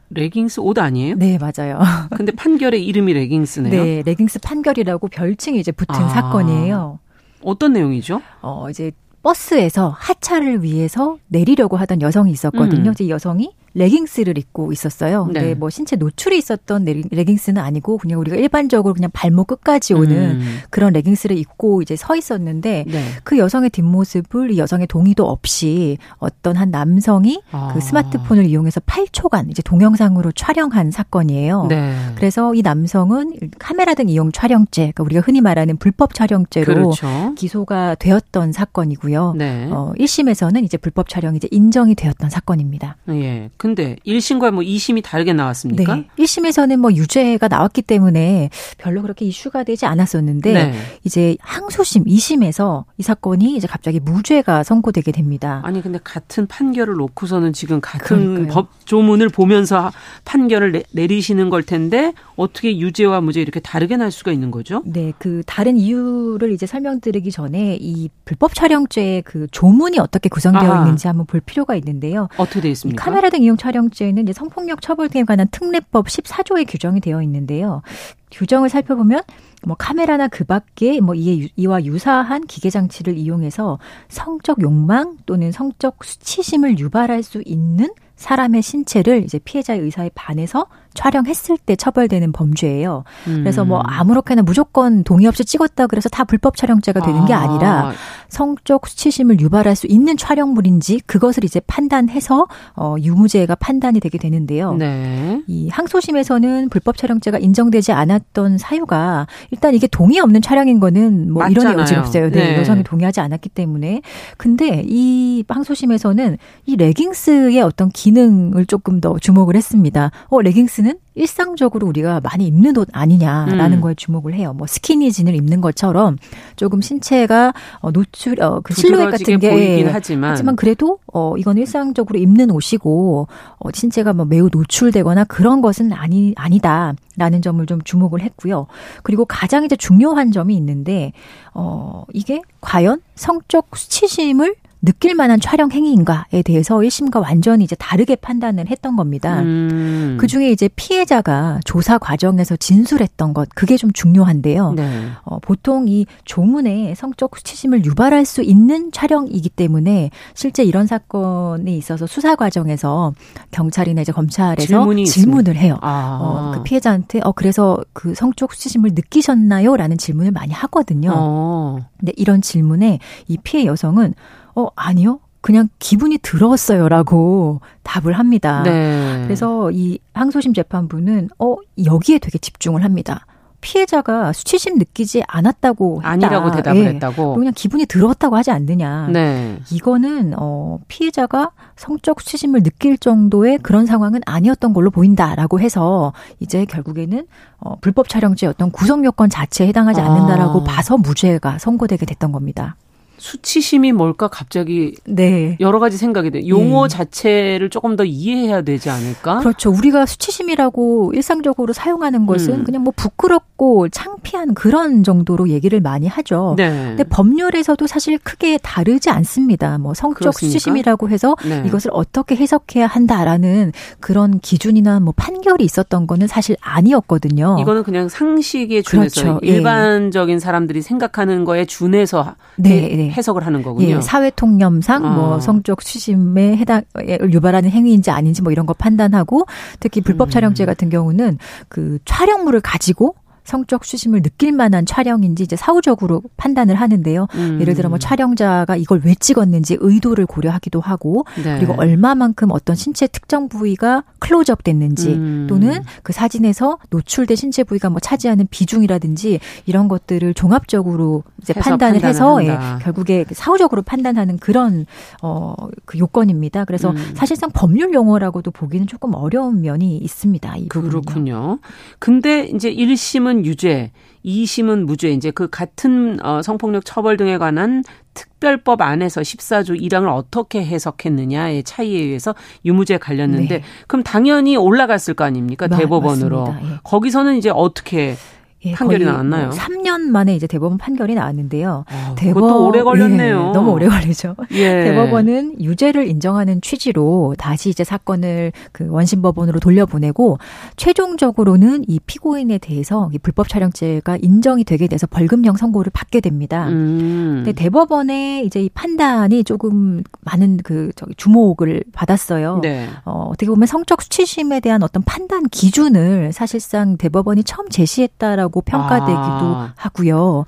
레깅스 옷 아니에요? 네, 맞아요. *laughs* 근데 판결의 이름이 레깅스네요. 네, 레깅스 판결이라고 별칭이 이제 붙은 아, 사건이에요. 어떤 내용이죠? 어, 이제 버스에서 하차를 위해서 내리려고 하던 여성이 있었거든요. 음. 이제 여성이 레깅스를 입고 있었어요. 근데 네. 뭐 신체 노출이 있었던 레깅스는 아니고 그냥 우리가 일반적으로 그냥 발목 끝까지 오는 음. 그런 레깅스를 입고 이제 서 있었는데 네. 그 여성의 뒷모습을 이 여성의 동의도 없이 어떤 한 남성이 아. 그 스마트폰을 이용해서 8초간 이제 동영상으로 촬영한 사건이에요. 네. 그래서 이 남성은 카메라 등 이용 촬영죄, 그러니까 우리가 흔히 말하는 불법 촬영죄로 그렇죠. 기소가 되었던 사건이고요. 네. 어, 1심에서는 이제 불법 촬영이 이제 인정이 되었던 사건입니다. 예. 근데 1심과 뭐 2심이 다르게 나왔습니까? 네. 1심에서는 뭐 유죄가 나왔기 때문에 별로 그렇게 이슈가 되지 않았었는데 네. 이제 항소심 2심에서 이 사건이 이제 갑자기 무죄가 선고되게 됩니다. 아니 근데 같은 판결을 놓고서는 지금 같은 그러니까요. 법 조문을 보면서 판결을 내, 리시는걸 텐데 어떻게 유죄와 무죄 이렇게 다르게 날 수가 있는 거죠? 네, 그 다른 이유를 이제 설명드리기 전에 이 불법 촬영죄의 그 조문이 어떻게 구성되어 아. 있는지 한번 볼 필요가 있는데요. 어떻게 되어 있습니까? 카메라 등 이용 촬영죄는 이제 성폭력 처벌 등에 관한 특례법 14조에 규정이 되어 있는데요. 규정을 살펴보면 뭐 카메라나 그 밖에 뭐 이에 이와 유사한 기계 장치를 이용해서 성적 욕망 또는 성적 수치심을 유발할 수 있는 사람의 신체를 이제 피해자의 의사에 반해서 촬영했을 때 처벌되는 범죄예요. 음. 그래서 뭐 아무렇게나 무조건 동의 없이 찍었다 그래서 다 불법 촬영죄가 되는 아. 게 아니라 성적 수치심을 유발할 수 있는 촬영물인지 그것을 이제 판단해서 어 유무죄가 판단이 되게 되는데요. 네. 이 항소심에서는 불법 촬영죄가 인정되지 않았던 사유가 일단 이게 동의 없는 촬영인 거는 뭐 맞잖아요. 이런 여지 없어요. 네. 네. 여성이 동의하지 않았기 때문에. 근데 이 항소심에서는 이 레깅스의 어떤 기능을 조금 더 주목을 했습니다. 어 레깅스 레깅스는 일상적으로 우리가 많이 입는 옷 아니냐라는 음. 거에 주목을 해요. 뭐 스키니진을 입는 것처럼 조금 신체가 어, 노출 어, 그 실루엣 같은 게 보이긴 하지만 하지만 그래도 어 이건 일상적으로 입는 옷이고 어 신체가 뭐 매우 노출되거나 그런 것은 아니 아니다라는 점을 좀 주목을 했고요. 그리고 가장 이제 중요한 점이 있는데 어 이게 과연 성적 수치심을 느낄 만한 촬영 행위인가에 대해서 1심과 완전히 이제 다르게 판단을 했던 겁니다. 음. 그 중에 이제 피해자가 조사 과정에서 진술했던 것, 그게 좀 중요한데요. 네. 어, 보통 이 조문에 성적 수치심을 유발할 수 있는 촬영이기 때문에 실제 이런 사건에 있어서 수사 과정에서 경찰이나 이제 검찰에서 질문을 해요. 아. 어, 그 피해자한테, 어, 그래서 그 성적 수치심을 느끼셨나요? 라는 질문을 많이 하거든요. 어. 근데 이런 질문에 이 피해 여성은 어, 아니요. 그냥 기분이 들었어요라고 답을 합니다. 네. 그래서 이 항소심 재판부는 어 여기에 되게 집중을 합니다. 피해자가 수치심 느끼지 않았다고 아니라고 대답을 예. 했다고 그냥 기분이 들었다고 하지 않느냐. 네. 이거는 어 피해자가 성적 수치심을 느낄 정도의 그런 상황은 아니었던 걸로 보인다라고 해서 이제 결국에는 어 불법 촬영죄 어떤 구성 요건 자체에 해당하지 않는다라고 아. 봐서 무죄가 선고되게 됐던 겁니다. 수치심이 뭘까 갑자기 네. 여러 가지 생각이 돼. 용어 네. 자체를 조금 더 이해해야 되지 않을까? 그렇죠. 우리가 수치심이라고 일상적으로 사용하는 것은 음. 그냥 뭐 부끄럽고 창피한 그런 정도로 얘기를 많이 하죠. 네. 근데 법률에서도 사실 크게 다르지 않습니다. 뭐 성적 그렇습니까? 수치심이라고 해서 네. 이것을 어떻게 해석해야 한다라는 그런 기준이나 뭐 판결이 있었던 거는 사실 아니었거든요. 이거는 그냥 상식에 준해서 그렇죠. 예. 일반적인 사람들이 생각하는 거에 준해서 네. 네. 해석을 하는 거군요. 예, 사회 통념상 뭐 어. 뭐 성적 수심에 해당 유발하는 행위인지 아닌지 뭐 이런 거 판단하고 특히 불법 음. 촬영죄 같은 경우는 그 촬영물을 가지고 성적 수심을 느낄 만한 촬영인지 이제 사후적으로 판단을 하는데요. 음. 예를 들어 뭐 촬영자가 이걸 왜 찍었는지 의도를 고려하기도 하고 네. 그리고 얼마만큼 어떤 신체 특정 부위가 클로즈업 됐는지 음. 또는 그 사진에서 노출된 신체 부위가 뭐 차지하는 비중이라든지 이런 것들을 종합적으로 이제 판단을 해서 예, 결국에 그 사후적으로 판단하는 그런 어그 요건입니다. 그래서 음. 사실상 법률 용어라고도 보기는 조금 어려운 면이 있습니다. 이 그렇군요. 근데 이제 1심은 유죄, 2심은 무죄. 이제 그 같은 어, 성폭력 처벌 등에 관한 특별법 안에서 14조 1항을 어떻게 해석했느냐의 차이에 의해서 유무죄 갈렸는데 네. 그럼 당연히 올라갔을 거 아닙니까? 대법원으로. 예. 거기서는 이제 어떻게 예, 판결이 나왔나요? 뭐 3년 만에 이제 대법원 판결이 나왔는데요. 아, 대법원 오래 걸렸네요. 예, 너무 오래 걸리죠. *laughs* 예. 대법원은 유죄를 인정하는 취지로 다시 이제 사건을 그 원심 법원으로 돌려보내고 최종적으로는 이 피고인에 대해서 이 불법 촬영죄가 인정이 되게 돼서 벌금형 선고를 받게 됩니다. 음. 근데 대법원의 이제 이 판단이 조금 많은 그 저기 주목을 받았어요. 네. 어, 어떻게 보면 성적 수치심에 대한 어떤 판단 기준을 사실상 대법원이 처음 제시했다라고 있다고 평가되기도 아. 하고요.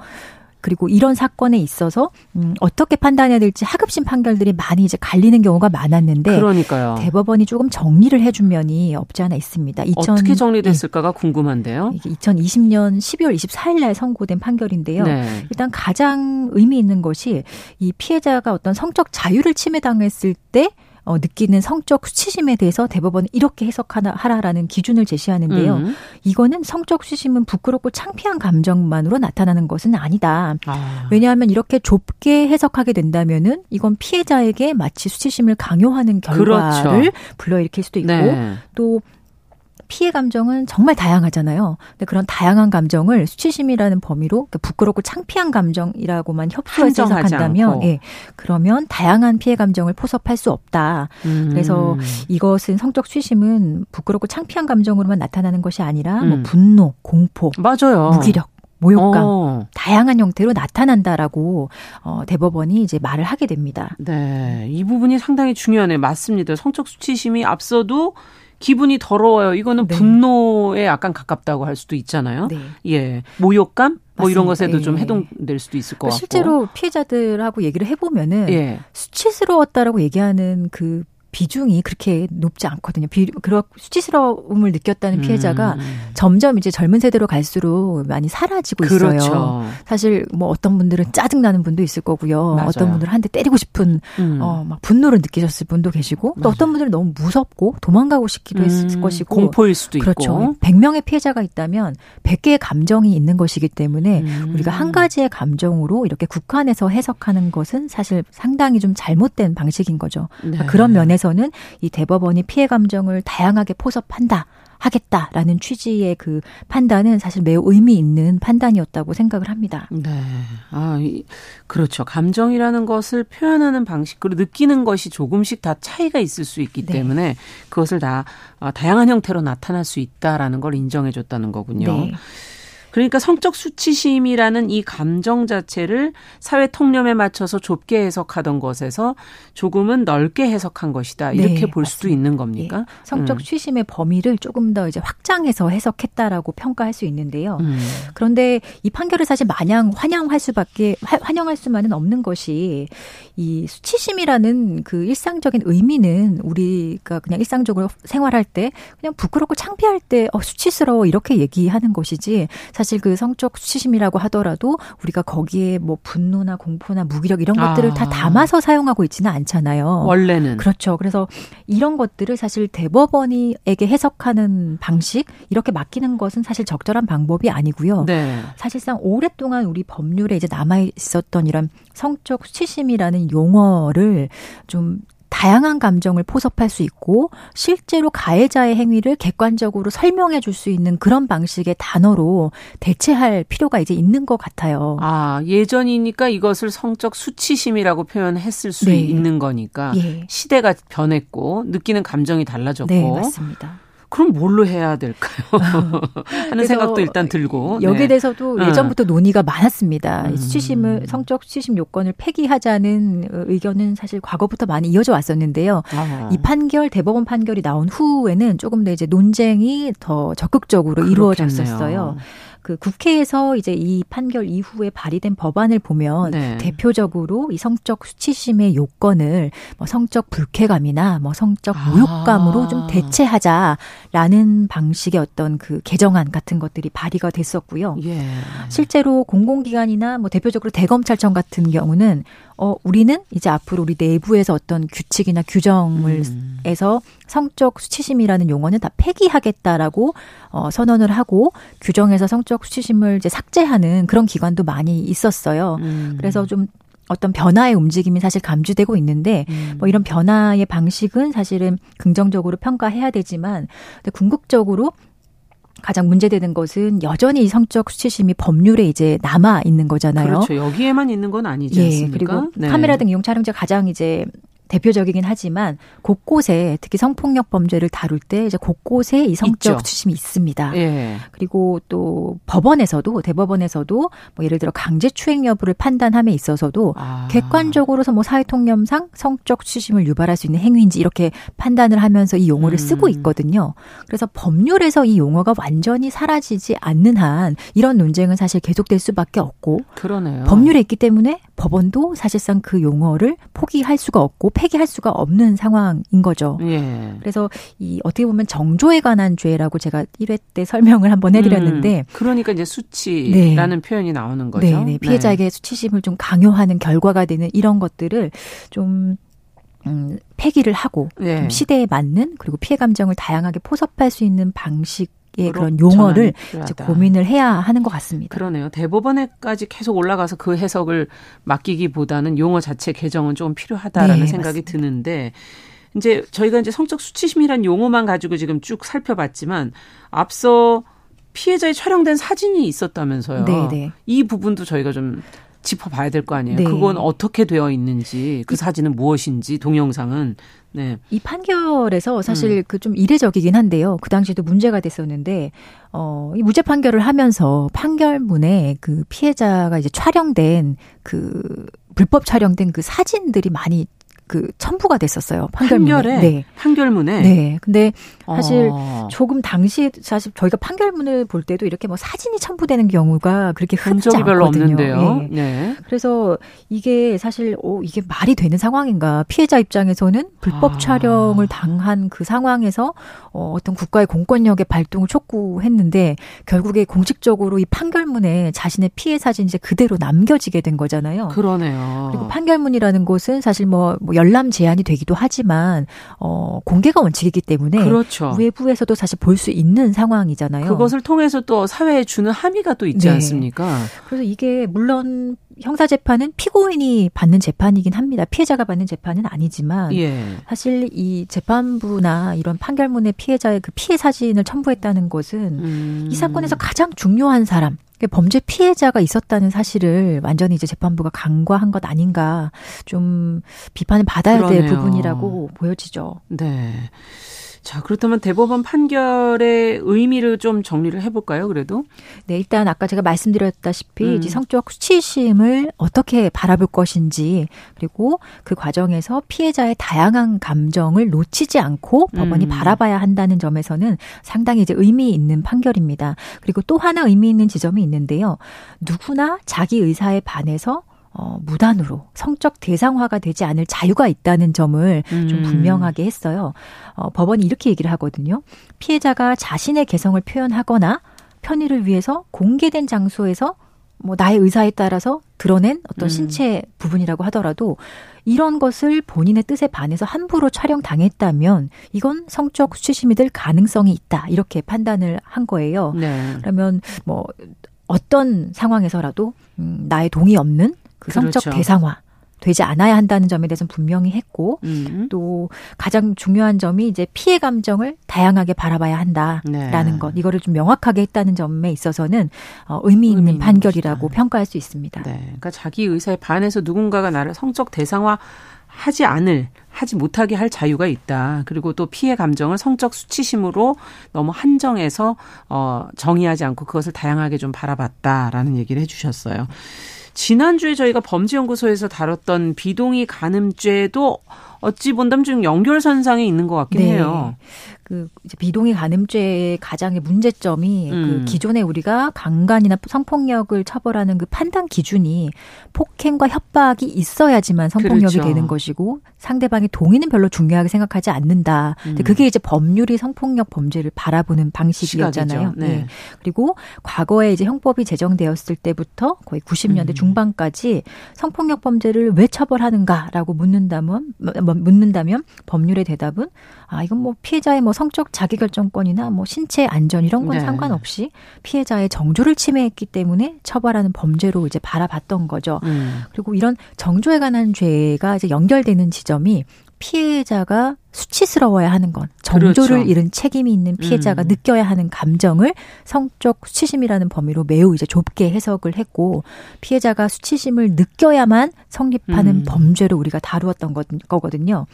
그리고 이런 사건에 있어서 음, 어떻게 판단해야 될지 하급심 판결들이 많이 이제 갈리는 경우가 많았는데 그러니까요. 대법원이 조금 정리를 해준 면이 없지 않아 있습니다. 2000, 어떻게 정리됐을까가 예, 궁금한데요. 이게 2020년 12월 24일 날 선고된 판결인데요. 네. 일단 가장 의미 있는 것이 이 피해자가 어떤 성적 자유를 침해당했을 때 어, 느끼는 성적 수치심에 대해서 대법원은 이렇게 해석하라라는 기준을 제시하는데요. 음. 이거는 성적 수치심은 부끄럽고 창피한 감정만으로 나타나는 것은 아니다. 아. 왜냐하면 이렇게 좁게 해석하게 된다면은 이건 피해자에게 마치 수치심을 강요하는 결과를 그렇죠. 불러일으킬 수도 있고 네. 또 피해 감정은 정말 다양하잖아요. 근데 그런 다양한 감정을 수치심이라는 범위로 부끄럽고 창피한 감정이라고만 협소해서 해석한다면, 예, 그러면 다양한 피해 감정을 포섭할 수 없다. 음. 그래서 이것은 성적 수치심은 부끄럽고 창피한 감정으로만 나타나는 것이 아니라 뭐 음. 뭐 분노, 공포, 맞아요. 무기력, 모욕감 어. 다양한 형태로 나타난다라고 어, 대법원이 이제 말을 하게 됩니다. 네, 이 부분이 상당히 중요하네요. 맞습니다. 성적 수치심이 앞서도 기분이 더러워요. 이거는 네. 분노에 약간 가깝다고 할 수도 있잖아요. 네. 예. 모욕감? 뭐 이런 것에도 예. 좀 해동될 수도 있을 것 같고. 실제로 피해자들하고 얘기를 해보면은 예. 수치스러웠다라고 얘기하는 그 비중이 그렇게 높지 않거든요. 비, 그런 수치스러움을 느꼈다는 음. 피해자가 점점 이제 젊은 세대로 갈수록 많이 사라지고 그렇죠. 있어요. 사실 뭐 어떤 분들은 짜증 나는 분도 있을 거고요. 맞아요. 어떤 분들은 한 대 때리고 싶은 음. 어 막 분노를 느끼셨을 분도 계시고 또 맞아요. 어떤 분들은 너무 무섭고 도망가고 싶기도 음. 했을 것이고 공포일 수도 그렇죠. 있고. 100명의 피해자가 있다면 100개의 감정이 있는 것이기 때문에 음. 우리가 한 가지의 감정으로 이렇게 국한해서 해석하는 것은 사실 상당히 좀 잘못된 방식인 거죠. 그러니까 네. 그런 면에서 대해서는 이 대법원이 피해 감정을 다양하게 포섭한다. 하겠다라는 취지의 그 판단은 사실 매우 의미 있는 판단이었다고 생각을 합니다. 네. 아, 그렇죠. 감정이라는 것을 표현하는 방식, 그리고 느끼는 것이 조금씩 다 차이가 있을 수 있기 네. 때문에 그것을 다 어, 다양한 형태로 나타날 수 있다라는 걸 인정해 줬다는 거군요. 네. 그러니까 성적 수치심이라는 이 감정 자체를 사회 통념에 맞춰서 좁게 해석하던 것에서 조금은 넓게 해석한 것이다. 이렇게 네, 볼 수도 있는 겁니까? 네. 성적 음. 수치심의 범위를 조금 더 이제 확장해서 해석했다라고 평가할 수 있는데요. 음. 그런데 이 판결을 사실 마냥 환영할 수밖에 환영할 수만은 없는 것이 이 수치심이라는 그 일상적인 의미는 우리가 그냥 일상적으로 생활할 때 그냥 부끄럽고 창피할 때 어, 수치스러워 이렇게 얘기하는 것이지 사실 그 성적 수치심이라고 하더라도 우리가 거기에 뭐 분노나 공포나 무기력 이런 것들을 아. 다 담아서 사용하고 있지는 않잖아요. 원래는 그렇죠. 그래서 이런 것들을 사실 대법원이에게 해석하는 방식 이렇게 맡기는 것은 사실 적절한 방법이 아니고요. 네. 사실상 오랫동안 우리 법률에 이제 남아 있었던 이런 성적 수치심이라는 용어를 좀 다양한 감정을 포섭할 수 있고 실제로 가해자의 행위를 객관적으로 설명해 줄 수 있는 그런 방식의 단어로 대체할 필요가 이제 있는 것 같아요. 아, 예전이니까 이것을 성적 수치심이라고 표현했을 수 네. 있는 거니까 예. 시대가 변했고 느끼는 감정이 달라졌고 네, 맞습니다. 그럼 뭘로 해야 될까요? *laughs* 하는 생각도 일단 들고 여기에 네. 대해서도 네. 예전부터 논의가 많았습니다. 음. 수치심을 성적 수치심 요건을 폐기하자는 의견은 사실 과거부터 많이 이어져 왔었는데요. 아. 이 판결 대법원 판결이 나온 후에는 조금 더 이제 논쟁이 더 적극적으로 그렇겠네요. 이루어졌었어요. 그 국회에서 이제 이 판결 이후에 발의된 법안을 보면 네. 대표적으로 이 성적 수치심의 요건을 뭐 성적 불쾌감이나 뭐 성적 모욕감으로 아. 좀 대체하자라는 방식의 어떤 그 개정안 같은 것들이 발의가 됐었고요. 예. 실제로 공공기관이나 뭐 대표적으로 대검찰청 같은 경우는 어, 우리는 이제 앞으로 우리 내부에서 어떤 규칙이나 규정을 음. 에서 성적 수치심이라는 용어는 다 폐기하겠다라고 어, 선언을 하고 규정에서 성적 수치심을 이제 삭제하는 그런 기관도 많이 있었어요. 음. 그래서 좀 어떤 변화의 움직임이 사실 감지되고 있는데 음. 뭐 이런 변화의 방식은 사실은 긍정적으로 평가해야 되지만 궁극적으로 가장 문제되는 것은 여전히 성적 수치심이 법률에 이제 남아 있는 거잖아요. 그렇죠. 여기에만 있는 건 아니지 예, 않습니까? 그리고 네. 카메라 등 이용 촬영자 가장 이제 대표적이긴 하지만 곳곳에 특히 성폭력 범죄를 다룰 때 이제 곳곳에 이 성적 수심이 있습니다. 예. 그리고 또 법원에서도 대법원에서도 뭐 예를 들어 강제 추행 여부를 판단함에 있어서도 아. 객관적으로서 뭐 사회 통념상 성적 수심을 유발할 수 있는 행위인지 이렇게 판단을 하면서 이 용어를 음. 쓰고 있거든요. 그래서 법률에서 이 용어가 완전히 사라지지 않는 한 이런 논쟁은 사실 계속될 수밖에 없고 그러네요. 법률에 있기 때문에 법원도 사실상 그 용어를 포기할 수가 없고 폐기할 수가 없는 상황인 거죠. 예. 그래서 이 어떻게 보면 정조에 관한 죄라고 제가 1회 때 설명을 한번 해드렸는데 음, 그러니까 이제 수치라는 네. 표현이 나오는 거죠. 네, 네. 피해자에게 네. 수치심을 좀 강요하는 결과가 되는 이런 것들을 좀 음, 폐기를 하고 네. 시대에 맞는 그리고 피해 감정을 다양하게 포섭할 수 있는 방식 의 그런 용어를 이제 고민을 해야 하는 것 같습니다. 그러네요. 대법원에까지 계속 올라가서 그 해석을 맡기기보다는 용어 자체 개정은 좀 필요하다라는 네, 생각이 맞습니다. 드는데 이제 저희가 이제 성적 수치심이란 용어만 가지고 지금 쭉 살펴봤지만 앞서 피해자의 촬영된 사진이 있었다면서요. 네네. 네. 이 부분도 저희가 좀 짚어봐야 될 거 아니에요. 네. 그건 어떻게 되어 있는지, 그 사진은 무엇인지, 동영상은. 네. 이 판결에서 사실 음. 그좀 이례적이긴 한데요. 그 당시에도 문제가 됐었는데, 어, 이 무죄 판결을 하면서 판결문에 그 피해자가 이제 촬영된 그 불법 촬영된 그 사진들이 많이 그 첨부가 됐었어요. 판결문에. 판결에? 네. 판결문에. 네. 근데 사실 어. 조금 당시 사실 저희가 판결문을 볼 때도 이렇게 뭐 사진이 첨부되는 경우가 그렇게 흔하지 않거든요. 별로 없는데요. 네. 네. 그래서 이게 사실 어 이게 말이 되는 상황인가? 피해자 입장에서는 불법 아. 촬영을 당한 그 상황에서 어 어떤 국가의 공권력의 발동을 촉구했는데 결국에 공식적으로 이 판결문에 자신의 피해 사진 이제 그대로 남겨지게 된 거잖아요. 그러네요. 그리고 판결문이라는 곳은 사실 뭐, 뭐 열람 제한이 되기도 하지만 어 공개가 원칙이기 때문에 그렇죠. 외부에서도 사실 볼 수 있는 상황이잖아요. 그것을 통해서 또 사회에 주는 함의가 또 있지 네. 않습니까? 그래서 이게 물론 형사 재판은 피고인이 받는 재판이긴 합니다. 피해자가 받는 재판은 아니지만 예. 사실 이 재판부나 이런 판결문의 피해자의 그 피해 사진을 첨부했다는 것은 음. 이 사건에서 가장 중요한 사람 범죄 피해자가 있었다는 사실을 완전히 이제 재판부가 간과한 것 아닌가 좀 비판을 받아야 그러네요. 될 부분이라고 보여지죠. 네. 자, 그렇다면 대법원 판결의 의미를 좀 정리를 해볼까요, 그래도? 네, 일단 아까 제가 말씀드렸다시피 음. 성적 수치심을 어떻게 바라볼 것인지, 그리고 그 과정에서 피해자의 다양한 감정을 놓치지 않고 법원이 음. 바라봐야 한다는 점에서는 상당히 이제 의미 있는 판결입니다. 그리고 또 하나 의미 있는 지점이 있는데요. 누구나 자기 의사에 반해서 어, 무단으로 성적 대상화가 되지 않을 자유가 있다는 점을 음. 좀 분명하게 했어요. 어, 법원이 이렇게 얘기를 하거든요. 피해자가 자신의 개성을 표현하거나 편의를 위해서 공개된 장소에서 뭐 나의 의사에 따라서 드러낸 어떤 음. 신체 부분이라고 하더라도 이런 것을 본인의 뜻에 반해서 함부로 촬영당했다면 이건 성적 수치심이 될 가능성이 있다. 이렇게 판단을 한 거예요. 네. 그러면 뭐 어떤 상황에서라도 음, 나의 동의 없는 그 성적 그렇죠. 대상화 되지 않아야 한다는 점에 대해서는 분명히 했고 음. 또 가장 중요한 점이 이제 피해 감정을 다양하게 바라봐야 한다라는 네. 것 이거를 좀 명확하게 했다는 점에 있어서는 어, 의미 있는 의미 판결이라고 것이다. 평가할 수 있습니다. 네. 그러니까 자기 의사에 반해서 누군가가 나를 성적 대상화 하지 않을 하지 못하게 할 자유가 있다. 그리고 또 피해 감정을 성적 수치심으로 너무 한정해서 어 정의하지 않고 그것을 다양하게 좀 바라봤다라는 얘기를 해 주셨어요. 지난주에 저희가 범죄연구소에서 다뤘던 비동의 간음죄도 어찌 본다면 좀 연결선상에 있는 것 같긴 네. 해요. 그 이제 비동의 간음죄의 가장의 문제점이 그 음. 그 기존에 우리가 강간이나 성폭력을 처벌하는 그 판단 기준이 폭행과 협박이 있어야지만 성폭력이 그렇죠. 되는 것이고 상대방의 동의는 별로 중요하게 생각하지 않는다. 음. 그게 이제 법률이 성폭력 범죄를 바라보는 방식이었잖아요. 네. 네. 그리고 과거에 이제 형법이 제정되었을 때부터 거의 90년대 음. 중반까지 성폭력 범죄를 왜 처벌하는가라고 묻는다면 뭐, 묻는다면 법률의 대답은 아 이건 뭐 피해자의 뭐 성적 자기결정권이나 뭐 신체 안전 이런 건 네. 상관없이 피해자의 정조를 침해했기 때문에 처벌하는 범죄로 이제 바라봤던 거죠. 음. 그리고 이런 정조에 관한 죄가 이제 연결되는 지점이 피해자가 수치스러워야 하는 건 정조를 그렇죠. 잃은 책임이 있는 피해자가 음. 느껴야 하는 감정을 성적 수치심이라는 범위로 매우 이제 좁게 해석을 했고 피해자가 수치심을 느껴야만 성립하는 음. 범죄로 우리가 다루었던 거거든요.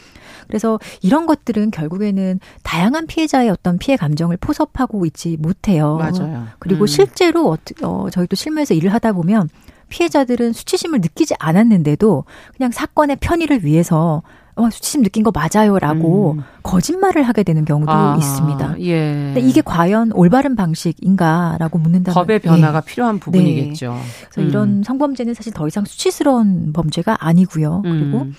그래서 이런 것들은 결국에는 다양한 피해자의 어떤 피해 감정을 포섭하고 있지 못해요. 맞아요. 그리고 음. 실제로 어, 어, 저희 도 실무에서 일을 하다 보면 피해자들은 수치심을 느끼지 않았는데도 그냥 사건의 편의를 위해서 어, 수치심 느낀 거 맞아요라고 음. 거짓말을 하게 되는 경우도 아, 있습니다. 예. 근데 이게 과연 올바른 방식인가라고 묻는다면 법의 변화가 예. 필요한 부분이겠죠. 네. 그래서 음. 이런 성범죄는 사실 더 이상 수치스러운 범죄가 아니고요. 그리고 음.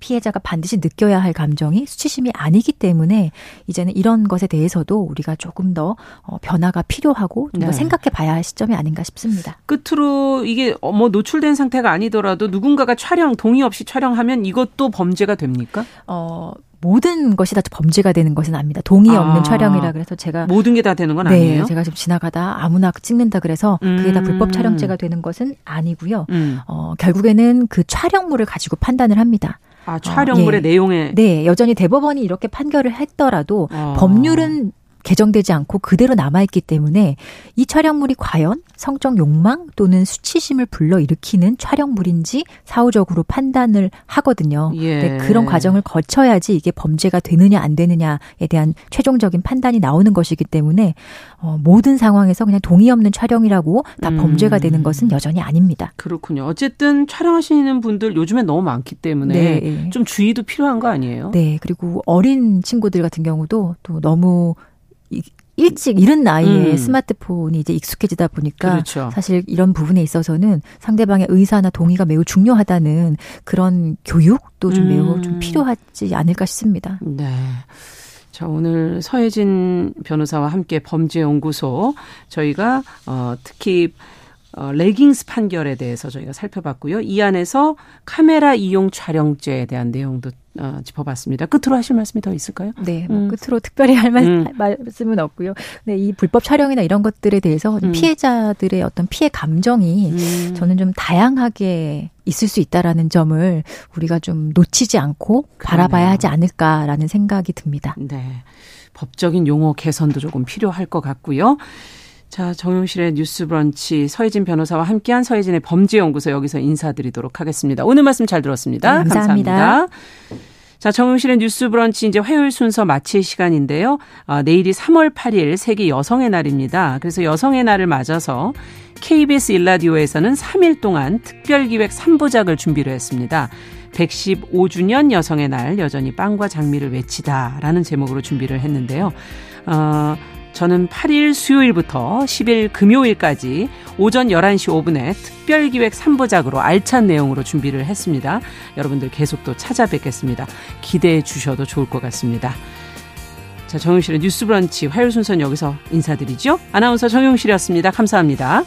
피해자가 반드시 느껴야 할 감정이 수치심이 아니기 때문에 이제는 이런 것에 대해서도 우리가 조금 더 어, 변화가 필요하고 좀더 네. 생각해 봐야 할 시점이 아닌가 싶습니다. 끝으로 이게 어, 뭐 노출된 상태가 아니더라도 누군가가 촬영 동의 없이 촬영하면 이것도 범죄가 됩니까? 어 모든 것이 다 범죄가 되는 것은 아닙니다. 동의 없는 아, 촬영이라 그래서 제가 모든 게 다 되는 건 네, 아니에요. 제가 좀 지나가다 아무나 찍는다 그래서 음. 그게 다 불법 촬영죄가 되는 것은 아니고요. 음. 어, 결국에는 그 촬영물을 가지고 판단을 합니다. 아, 촬영물의 어, 네. 내용에 네, 여전히 대법원이 이렇게 판결을 했더라도 어. 법률은 개정되지 않고 그대로 남아있기 때문에 이 촬영물이 과연 성적 욕망 또는 수치심을 불러일으키는 촬영물인지 사후적으로 판단을 하거든요. 예. 네, 그런 과정을 거쳐야지 이게 범죄가 되느냐 안 되느냐에 대한 최종적인 판단이 나오는 것이기 때문에 어, 모든 상황에서 그냥 동의 없는 촬영이라고 다 음. 범죄가 되는 것은 여전히 아닙니다. 그렇군요. 어쨌든 촬영하시는 분들 요즘에 너무 많기 때문에 네. 좀 주의도 필요한 거 아니에요? 네. 그리고 어린 친구들 같은 경우도 또 너무 일찍 이른 나이에 음. 스마트폰이 이제 익숙해지다 보니까 그렇죠. 사실 이런 부분에 있어서는 상대방의 의사나 동의가 매우 중요하다는 그런 교육도 좀 음. 매우 좀 필요하지 않을까 싶습니다. 네. 자, 오늘 서혜진 변호사와 함께 범죄연구소 저희가 어 특히 어, 레깅스 판결에 대해서 저희가 살펴봤고요. 이 안에서 카메라 이용 촬영죄에 대한 내용도 어, 짚어봤습니다. 끝으로 하실 말씀이 더 있을까요? 네, 뭐 음. 끝으로 특별히 할 말, 음. 말씀은 없고요. 네, 이 불법 촬영이나 이런 것들에 대해서 음. 피해자들의 어떤 피해 감정이 음. 저는 좀 다양하게 있을 수 있다라는 점을 우리가 좀 놓치지 않고 그러네요. 바라봐야 하지 않을까라는 생각이 듭니다. 네. 법적인 용어 개선도 조금 필요할 것 같고요. 자, 정용실의 뉴스 브런치 서혜진 변호사와 함께한 서혜진의 범죄연구소 여기서 인사드리도록 하겠습니다. 오늘 말씀 잘 들었습니다. 네, 감사합니다. 감사합니다. 자, 정용실의 뉴스 브런치 이제 화요일 순서 마칠 시간인데요. 아, 내일이 3월 8일 세계 여성의 날입니다. 그래서 여성의 날을 맞아서 KBS 일라디오에서는 3일 동안 특별기획 3부작을 준비를 했습니다. 115주년 여성의 날 여전히 빵과 장미를 외치다라는 제목으로 준비를 했는데요. 어, 저는 8일 수요일부터 10일 금요일까지 오전 11시 5분에 특별기획 3부작으로 알찬 내용으로 준비를 했습니다. 여러분들 계속 또 찾아뵙겠습니다. 기대해 주셔도 좋을 것 같습니다. 자, 정용실의 뉴스 브런치 화요일 순서는 여기서 인사드리죠. 아나운서 정용실이었습니다. 감사합니다.